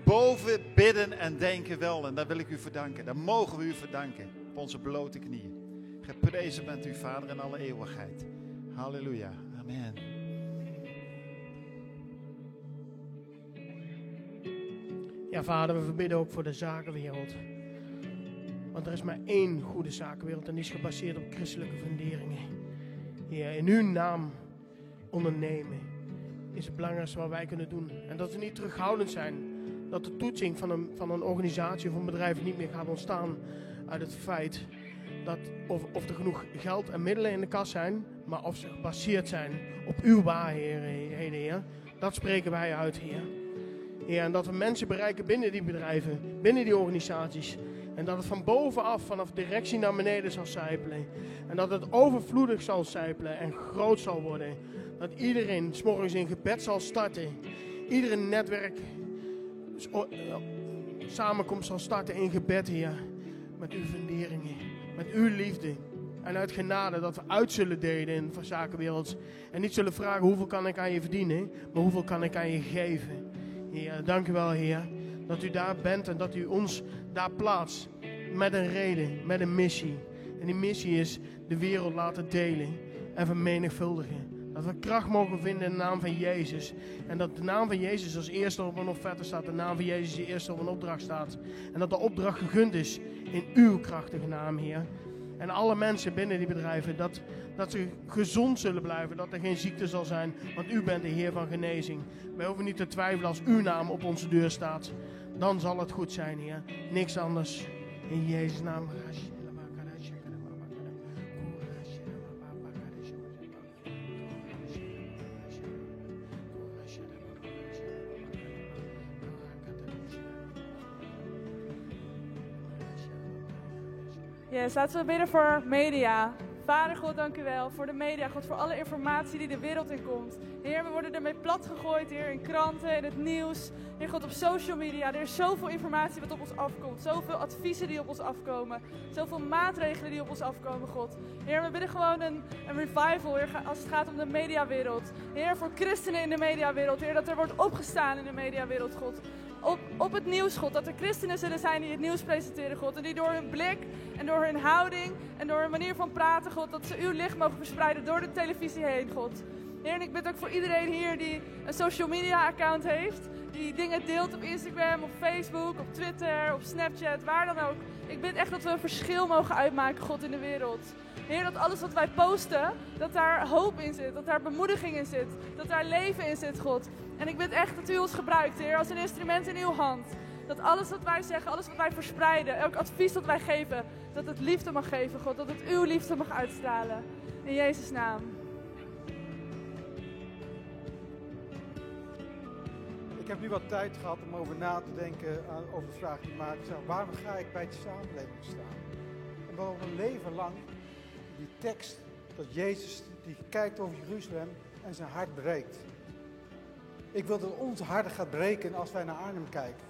Boven bidden en denken wel. En daar wil ik u voor danken. Daar mogen we u voor danken. Op onze blote knieën. Geprezen bent u, Vader, in alle eeuwigheid. Halleluja. Amen. Ja, vader, we verbidden ook voor de zakenwereld. Want er is maar één goede zakenwereld en die is gebaseerd op christelijke funderingen. Heer, in uw naam ondernemen is het belangrijkste wat wij kunnen doen. En dat we niet terughoudend zijn. Dat de toetsing van een, van een organisatie of een bedrijf niet meer gaat ontstaan uit het feit dat of, of er genoeg geld en middelen in de kas zijn, maar of ze gebaseerd zijn op uw waarheden, Heer. Dat spreken wij uit, Heer. Heer, en dat we mensen bereiken binnen die bedrijven, binnen die organisaties. En dat het van bovenaf, vanaf directie naar beneden zal sijpelen. En dat het overvloedig zal sijpelen en groot zal worden. Dat iedereen s'morgens in gebed zal starten. Iedere netwerk samenkomst zal starten in gebed, Heer. Met uw funderingen, met uw liefde. En uit genade dat we uit zullen delen in de zakenwereld. En niet zullen vragen hoeveel kan ik aan je verdienen, maar hoeveel kan ik aan je geven. Heer, dank u wel, Heer, dat u daar bent en dat u ons daar plaatst. Met een reden, met een missie. En die missie is de wereld laten delen en vermenigvuldigen. Dat we kracht mogen vinden in de naam van Jezus. En dat de naam van Jezus als eerste op een offerte staat. De naam van Jezus die eerste op een opdracht staat. En dat de opdracht gegund is in uw krachtige naam, Heer. En alle mensen binnen die bedrijven, dat, dat ze gezond zullen blijven, dat er geen ziekte zal zijn, want u bent de Heer van genezing. Wij hoeven niet te twijfelen als uw naam op onze deur staat. Dan zal het goed zijn, Heer. Niks anders. In Jezus' naam. Yes, laten we bidden voor media. Vader God, dank u wel voor de media, God, voor alle informatie die de wereld in komt. Heer, we worden ermee platgegooid, Heer, in kranten, in het nieuws. Heer God, op social media. Er is zoveel informatie wat op ons afkomt. Zoveel adviezen die op ons afkomen. Zoveel maatregelen die op ons afkomen, God. Heer, we bidden gewoon een, een revival, Heer, als het gaat om de mediawereld. Heer, voor christenen in de mediawereld. Heer, dat er wordt opgestaan in de mediawereld, God. Op, op het nieuws, God. Dat er christenen zullen zijn die het nieuws presenteren, God. En die door hun blik en door hun houding en door hun manier van praten, God, dat ze uw licht mogen verspreiden door de televisie heen, God. Heer, en ik bid ook voor iedereen hier die een social media account heeft. Die dingen deelt op Instagram, op Facebook, op Twitter, op Snapchat, waar dan ook. Ik bid echt dat we een verschil mogen uitmaken, God, in de wereld. Heer, dat alles wat wij posten, dat daar hoop in zit, dat daar bemoediging in zit, dat daar leven in zit, God. En ik bid echt dat u ons gebruikt, Heer, als een instrument in uw hand. Dat alles wat wij zeggen, alles wat wij verspreiden, elk advies dat wij geven, dat het liefde mag geven, God. Dat het uw liefde mag uitstralen. In Jezus' naam. Ik heb nu wat tijd gehad om over na te denken aan, over de vraag die stelde. Waarom ga ik bij de samenleving staan? En dan een leven lang die tekst dat Jezus die kijkt over Jeruzalem en zijn hart breekt. Ik wil dat ons hart gaat breken als wij naar Arnhem kijken.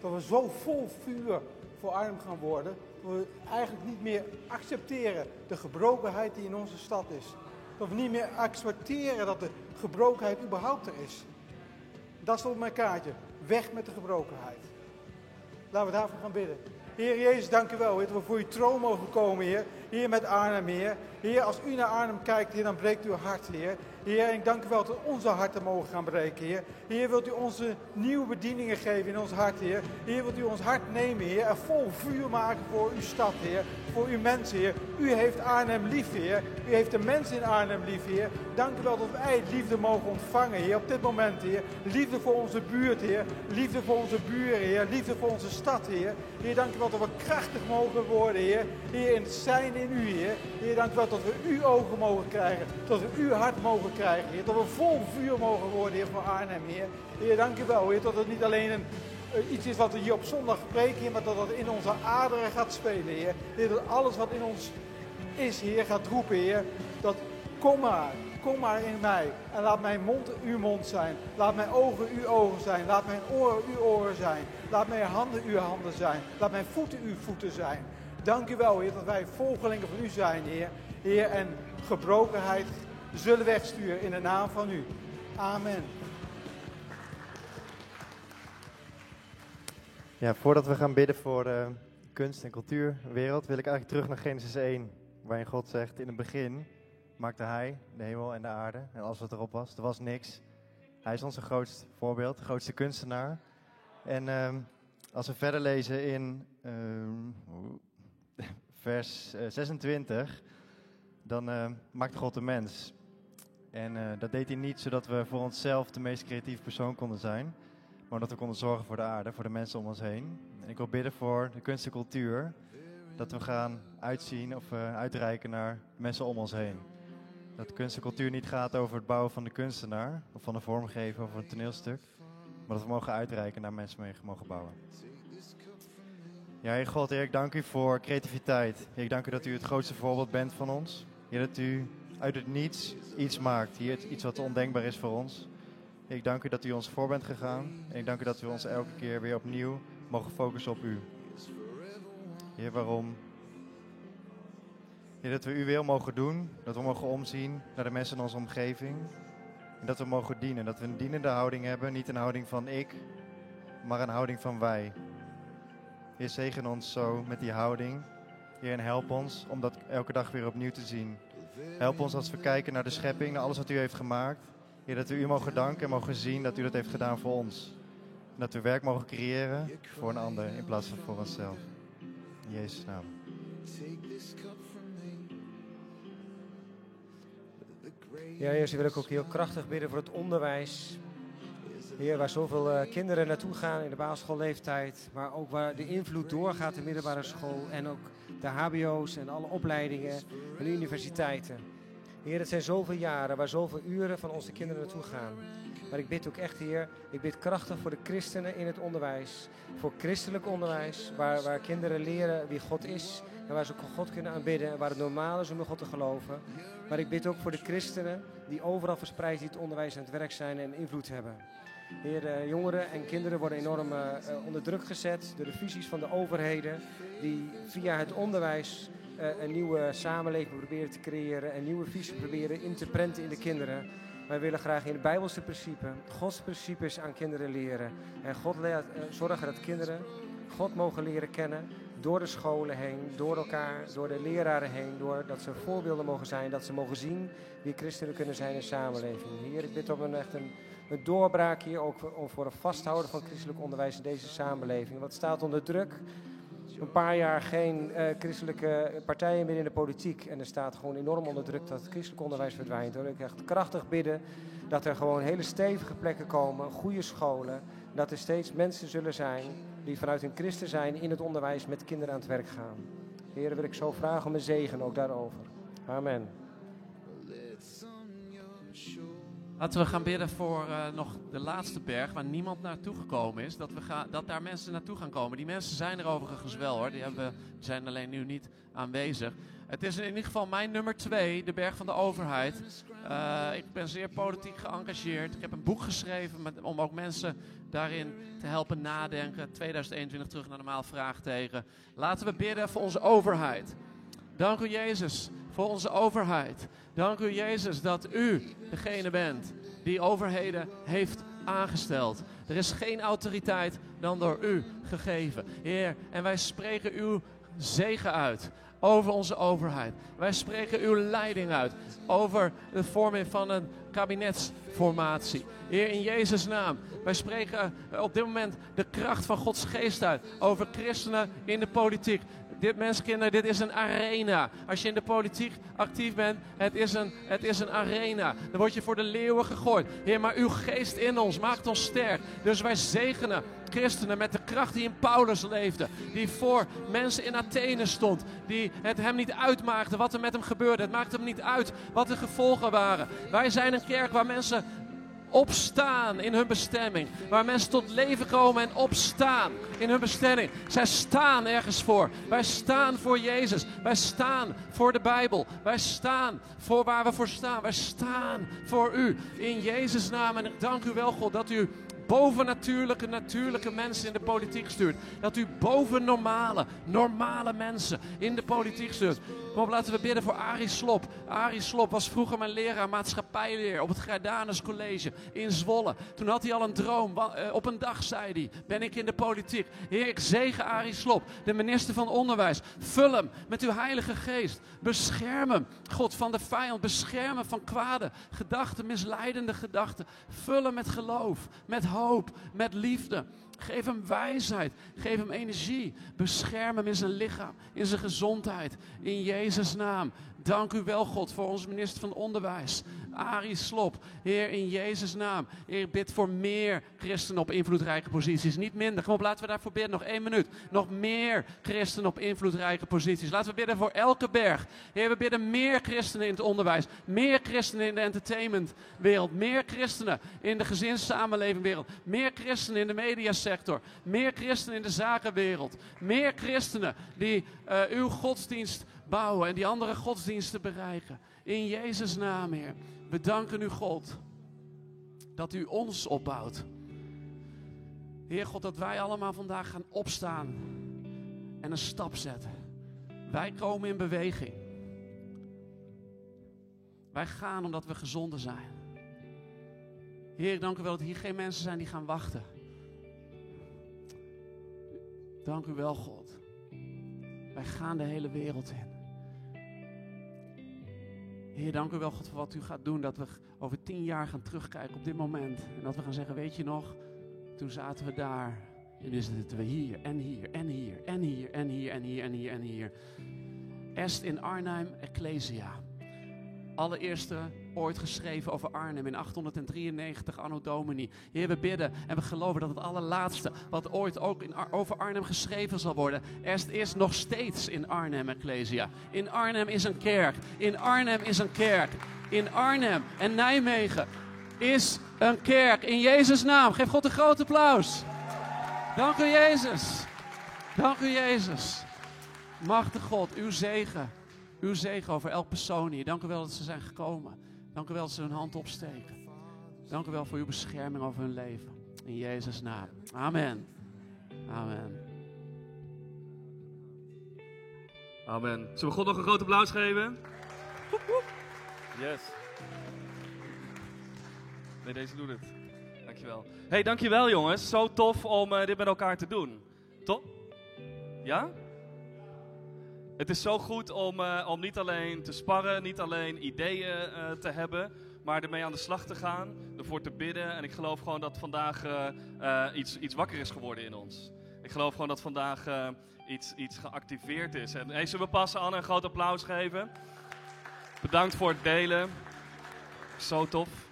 Dat we zo vol vuur voor Arnhem gaan worden, dat we eigenlijk niet meer accepteren de gebrokenheid die in onze stad is. Dat we niet meer accepteren dat de gebrokenheid überhaupt er is. Dat stond op mijn kaartje. Weg met de gebrokenheid. Laten we daarvoor gaan bidden. Heer Jezus, dank u wel. Dat we voor uw troon mogen komen, Heer. Heer, met Arnhem, Heer. Heer, als u naar Arnhem kijkt, dan breekt uw hart, Heer. Heer, en ik dank u wel dat onze harten mogen gaan breken, Heer. Heer, wilt u onze nieuwe bedieningen geven in ons hart, Heer. Heer, wilt u ons hart nemen, Heer. En vol vuur maken voor uw stad, Heer. Voor uw mensen, Heer. U heeft Arnhem lief, Heer. U heeft de mensen in Arnhem lief, Heer. Dank u wel dat wij liefde mogen ontvangen, Heer. Op dit moment, Heer. Liefde voor onze buurt, Heer. Liefde voor onze buren, Heer. Liefde voor onze stad, Heer. Heer, dank u wel dat we krachtig mogen worden, Heer. Heer, in het zijn in u, Heer. Heer, dank u wel dat we uw ogen mogen krijgen. Dat we uw hart mogen krijgen, Heer. Dat we vol vuur mogen worden, Heer, voor Arnhem, Heer. Heer, dank u wel, Heer, dat het niet alleen een, eh, iets is wat we hier op zondag spreken, Heer, maar dat het in onze aderen gaat spelen, Heer. Heer, dat alles wat in ons is, Heer, gaat roepen, Heer. Dat kom maar, kom maar in mij. En laat mijn mond uw mond zijn. Laat mijn ogen uw ogen zijn. Laat mijn oren uw oren zijn. Laat mijn handen uw handen zijn. Laat mijn voeten uw voeten zijn. Dank u wel, Heer, dat wij volgelingen van u zijn, Heer. Heer, en gebrokenheid zullen wegsturen in de naam van u. Amen. Ja, voordat we gaan bidden voor de kunst- en cultuurwereld, wil ik eigenlijk terug naar Genesis 1, waarin God zegt, in het begin maakte Hij de hemel en de aarde en alles wat erop was. Er was niks. Hij is onze grootste voorbeeld, grootste kunstenaar. En ehm, als we verder lezen in ehm, vers eh, 26, dan ehm, maakte God de mens. En eh, dat deed hij niet zodat we voor onszelf de meest creatieve persoon konden zijn, maar dat we konden zorgen voor de aarde, voor de mensen om ons heen. En ik wil bidden voor de kunst en cultuur, dat we gaan uitzien of eh, uitreiken naar mensen om ons heen. Dat kunst en cultuur niet gaat over het bouwen van de kunstenaar, of van een vormgever of een toneelstuk, maar dat we mogen uitreiken naar mensen mee mogen bouwen. Ja, Heer God, ik dank u voor creativiteit. Ik dank u dat u het grootste voorbeeld bent van ons. Heer, dat u uit het niets iets maakt. Heer, iets wat ondenkbaar is voor ons. Ik dank u dat u ons voor bent gegaan. En ik dank u dat u ons elke keer weer opnieuw mogen focussen op u. Heer, waarom? Heer, dat we uw wil mogen doen. Dat we mogen omzien naar de mensen in onze omgeving. En dat we mogen dienen. Dat we een dienende houding hebben. Niet een houding van ik, maar een houding van wij. Heer, zegen ons zo met die houding. Heer, en help ons om dat elke dag weer opnieuw te zien. Help ons als we kijken naar de schepping, naar alles wat u heeft gemaakt. Heer, dat we u mogen danken en mogen zien dat u dat heeft gedaan voor ons. En dat we werk mogen creëren voor een ander in plaats van voor onszelf. In Jezus' naam. Ja, Heer, zo wil ik ook heel krachtig bidden voor het onderwijs. Heer, waar zoveel eh, kinderen naartoe gaan in de basisschoolleeftijd, maar ook waar de invloed doorgaat in de middelbare school en ook de HBO's en alle opleidingen en de universiteiten. Heer, het zijn zoveel jaren waar zoveel uren van onze kinderen naartoe gaan. Maar ik bid ook echt, Heer, ik bid krachtig voor de christenen in het onderwijs. Voor christelijk onderwijs, waar, waar kinderen leren wie God is en waar ze ook God kunnen aanbidden en waar het normaal is om in God te geloven. Maar ik bid ook voor de christenen die overal verspreid in het onderwijs aan het werk zijn en invloed hebben. Heer, eh, jongeren en kinderen worden enorm eh, eh, onder druk gezet door de visies van de overheden, die via het onderwijs een nieuwe samenleving proberen te creëren en nieuwe visies proberen in te prenten in de kinderen. Wij willen graag in het Bijbelse principe, Gods principes aan kinderen leren. En God zorgen dat kinderen God mogen leren kennen door de scholen heen, door elkaar, door de leraren heen, doordat ze voorbeelden mogen zijn, dat ze mogen zien wie christenen kunnen zijn in samenleving. Heer, ik bid om een, echt een, een doorbraak hier, ook voor, voor vasthouden van christelijk onderwijs in deze samenleving. Het staat onder druk. Een paar jaar geen eh, christelijke partijen meer in de politiek. En er staat gewoon enorm onder druk dat het christelijk onderwijs verdwijnt. Hoor. Ik echt krachtig bidden dat er gewoon hele stevige plekken komen, goede scholen. Dat er steeds mensen zullen zijn die vanuit hun christen zijn in het onderwijs met kinderen aan het werk gaan. Heer, wil ik zo vragen om een zegen ook daarover. Amen. Laten we gaan bidden voor eh, nog de laatste berg waar niemand naartoe gekomen is. Dat, we gaan, dat daar mensen naartoe gaan komen. Die mensen zijn er overigens wel hoor. Die, hebben, zijn alleen nu niet aanwezig. Het is in ieder geval mijn nummer twee, de berg van de overheid. Eh, ik ben zeer politiek geëngageerd. Ik heb een boek geschreven om ook mensen daarin te helpen nadenken. 2021 terug naar normaal vraagteken. Laten we bidden voor onze overheid. Dank u Jezus voor onze overheid. Dank u Jezus dat u degene bent die overheden heeft aangesteld. Er is geen autoriteit dan door u gegeven. Heer, en wij spreken uw zegen uit over onze overheid. Wij spreken uw leiding uit over de vorming van een kabinetsformatie. Heer, in Jezus' naam. Wij spreken op dit moment de kracht van Gods geest uit over christenen in de politiek. Dit menskinderen, dit is een arena. Als je in de politiek actief bent, het is, een, het is een arena. Dan word je voor de leeuwen gegooid. Heer, maar uw geest in ons maakt ons sterk. Dus wij zegenen christenen met de kracht die in Paulus leefde. Die voor mensen in Athene stond. Die het hem niet uitmaakte wat er met hem gebeurde. Het maakte hem niet uit wat de gevolgen waren. Wij zijn een kerk waar mensen opstaan in hun bestemming. Waar mensen tot leven komen en opstaan in hun bestemming. Zij staan ergens voor. Wij staan voor Jezus. Wij staan voor de Bijbel. Wij staan voor waar we voor staan. Wij staan voor u. In Jezus' naam. En ik dank u wel, God, dat u bovennatuurlijke, natuurlijke mensen in de politiek stuurt. Dat u boven normale, normale mensen in de politiek stuurt. Laten we bidden voor Arie Slop. Arie Slop was vroeger mijn leraar maatschappijleer op het Gerdanus College in Zwolle. Toen had hij al een droom. Eh, Op een dag zei hij, ben ik in de politiek. Heer, ik zegen Arie Slop, de minister van Onderwijs. Vul hem met uw heilige geest. Bescherm hem, God, van de vijand. Bescherm hem van kwade gedachten, misleidende gedachten. Vul hem met geloof, met hoop, met liefde. Geef hem wijsheid. Geef hem energie. Bescherm hem in zijn lichaam, in zijn gezondheid. In Jezus' naam. Dank u wel, God, voor onze minister van Onderwijs. Arie Slop. Heer, in Jezus' naam. Heer, bid voor meer christenen op invloedrijke posities. Niet minder. Kom op, laten we daarvoor bidden. Nog één minuut. Nog meer christenen op invloedrijke posities. Laten we bidden voor elke berg. Heer, we bidden meer christenen in het onderwijs. Meer christenen in de entertainmentwereld. Meer christenen in de gezinssamenlevingwereld. Meer christenen in de mediasector. Meer christenen in de zakenwereld. Meer christenen die eh, uw godsdienst bouwen en die andere godsdiensten bereiken. In Jezus' naam, Heer. We danken u, God, dat u ons opbouwt. Heer God, dat wij allemaal vandaag gaan opstaan en een stap zetten. Wij komen in beweging. Wij gaan omdat we gezonder zijn. Heer, dank u wel dat hier geen mensen zijn die gaan wachten. Dank u wel, God. Wij gaan de hele wereld in. Heer, dank u wel, God, voor wat u gaat doen. Dat we over tien jaar gaan terugkijken op dit moment. En dat we gaan zeggen, weet je nog, toen zaten we daar. En nu zitten we hier en hier en hier en hier en hier en hier en hier en hier. Est in Arnhem Ecclesia. Allereerste ooit geschreven over Arnhem in 893 anno Domini. Heer, we bidden en we geloven dat het allerlaatste wat ooit ook in over Arnhem geschreven zal worden. Est is nog steeds in Arnhem Ecclesia. In Arnhem is een kerk. In Arnhem is een kerk. In Arnhem en Nijmegen is een kerk. In Jezus' naam. Geef God een groot applaus. Dank u Jezus. Dank u Jezus. Machtig God, uw zegen. Uw zegen over elk persoon hier. Dank u wel dat ze zijn gekomen. Dank u wel dat ze hun hand opsteken. Dank u wel voor uw bescherming over hun leven. In Jezus' naam. Amen. Amen. Amen. Zullen we God nog een groot applaus geven? Woep, woep. Yes. Nee, deze doet het. Dankjewel. hey, dankjewel jongens. Zo tof om eh, dit met elkaar te doen. Toch? Ja? Het is zo goed om, eh, om niet alleen te sparren, niet alleen ideeën eh, te hebben, maar ermee aan de slag te gaan, ervoor te bidden. En ik geloof gewoon dat vandaag eh, iets, iets wakker is geworden in ons. Ik geloof gewoon dat vandaag iets, iets geactiveerd is. En hey, zullen we passen Anne een groot applaus geven? Bedankt voor het delen. Zo tof.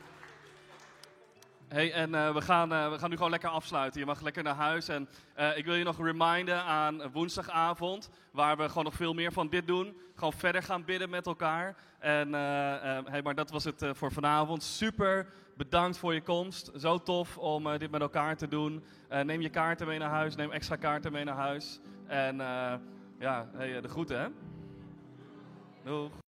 Hey, en eh, we, gaan, eh, we gaan nu gewoon lekker afsluiten. Je mag lekker naar huis. En eh, ik wil je nog reminden aan woensdagavond, waar we gewoon nog veel meer van dit doen. Gewoon verder gaan bidden met elkaar. En, hey, maar dat was het voor vanavond. Super bedankt voor je komst. Zo tof om dit met elkaar te doen. Neem je kaarten mee naar huis. Neem extra kaarten mee naar huis. En ja, hey, de groeten hè. Doeg.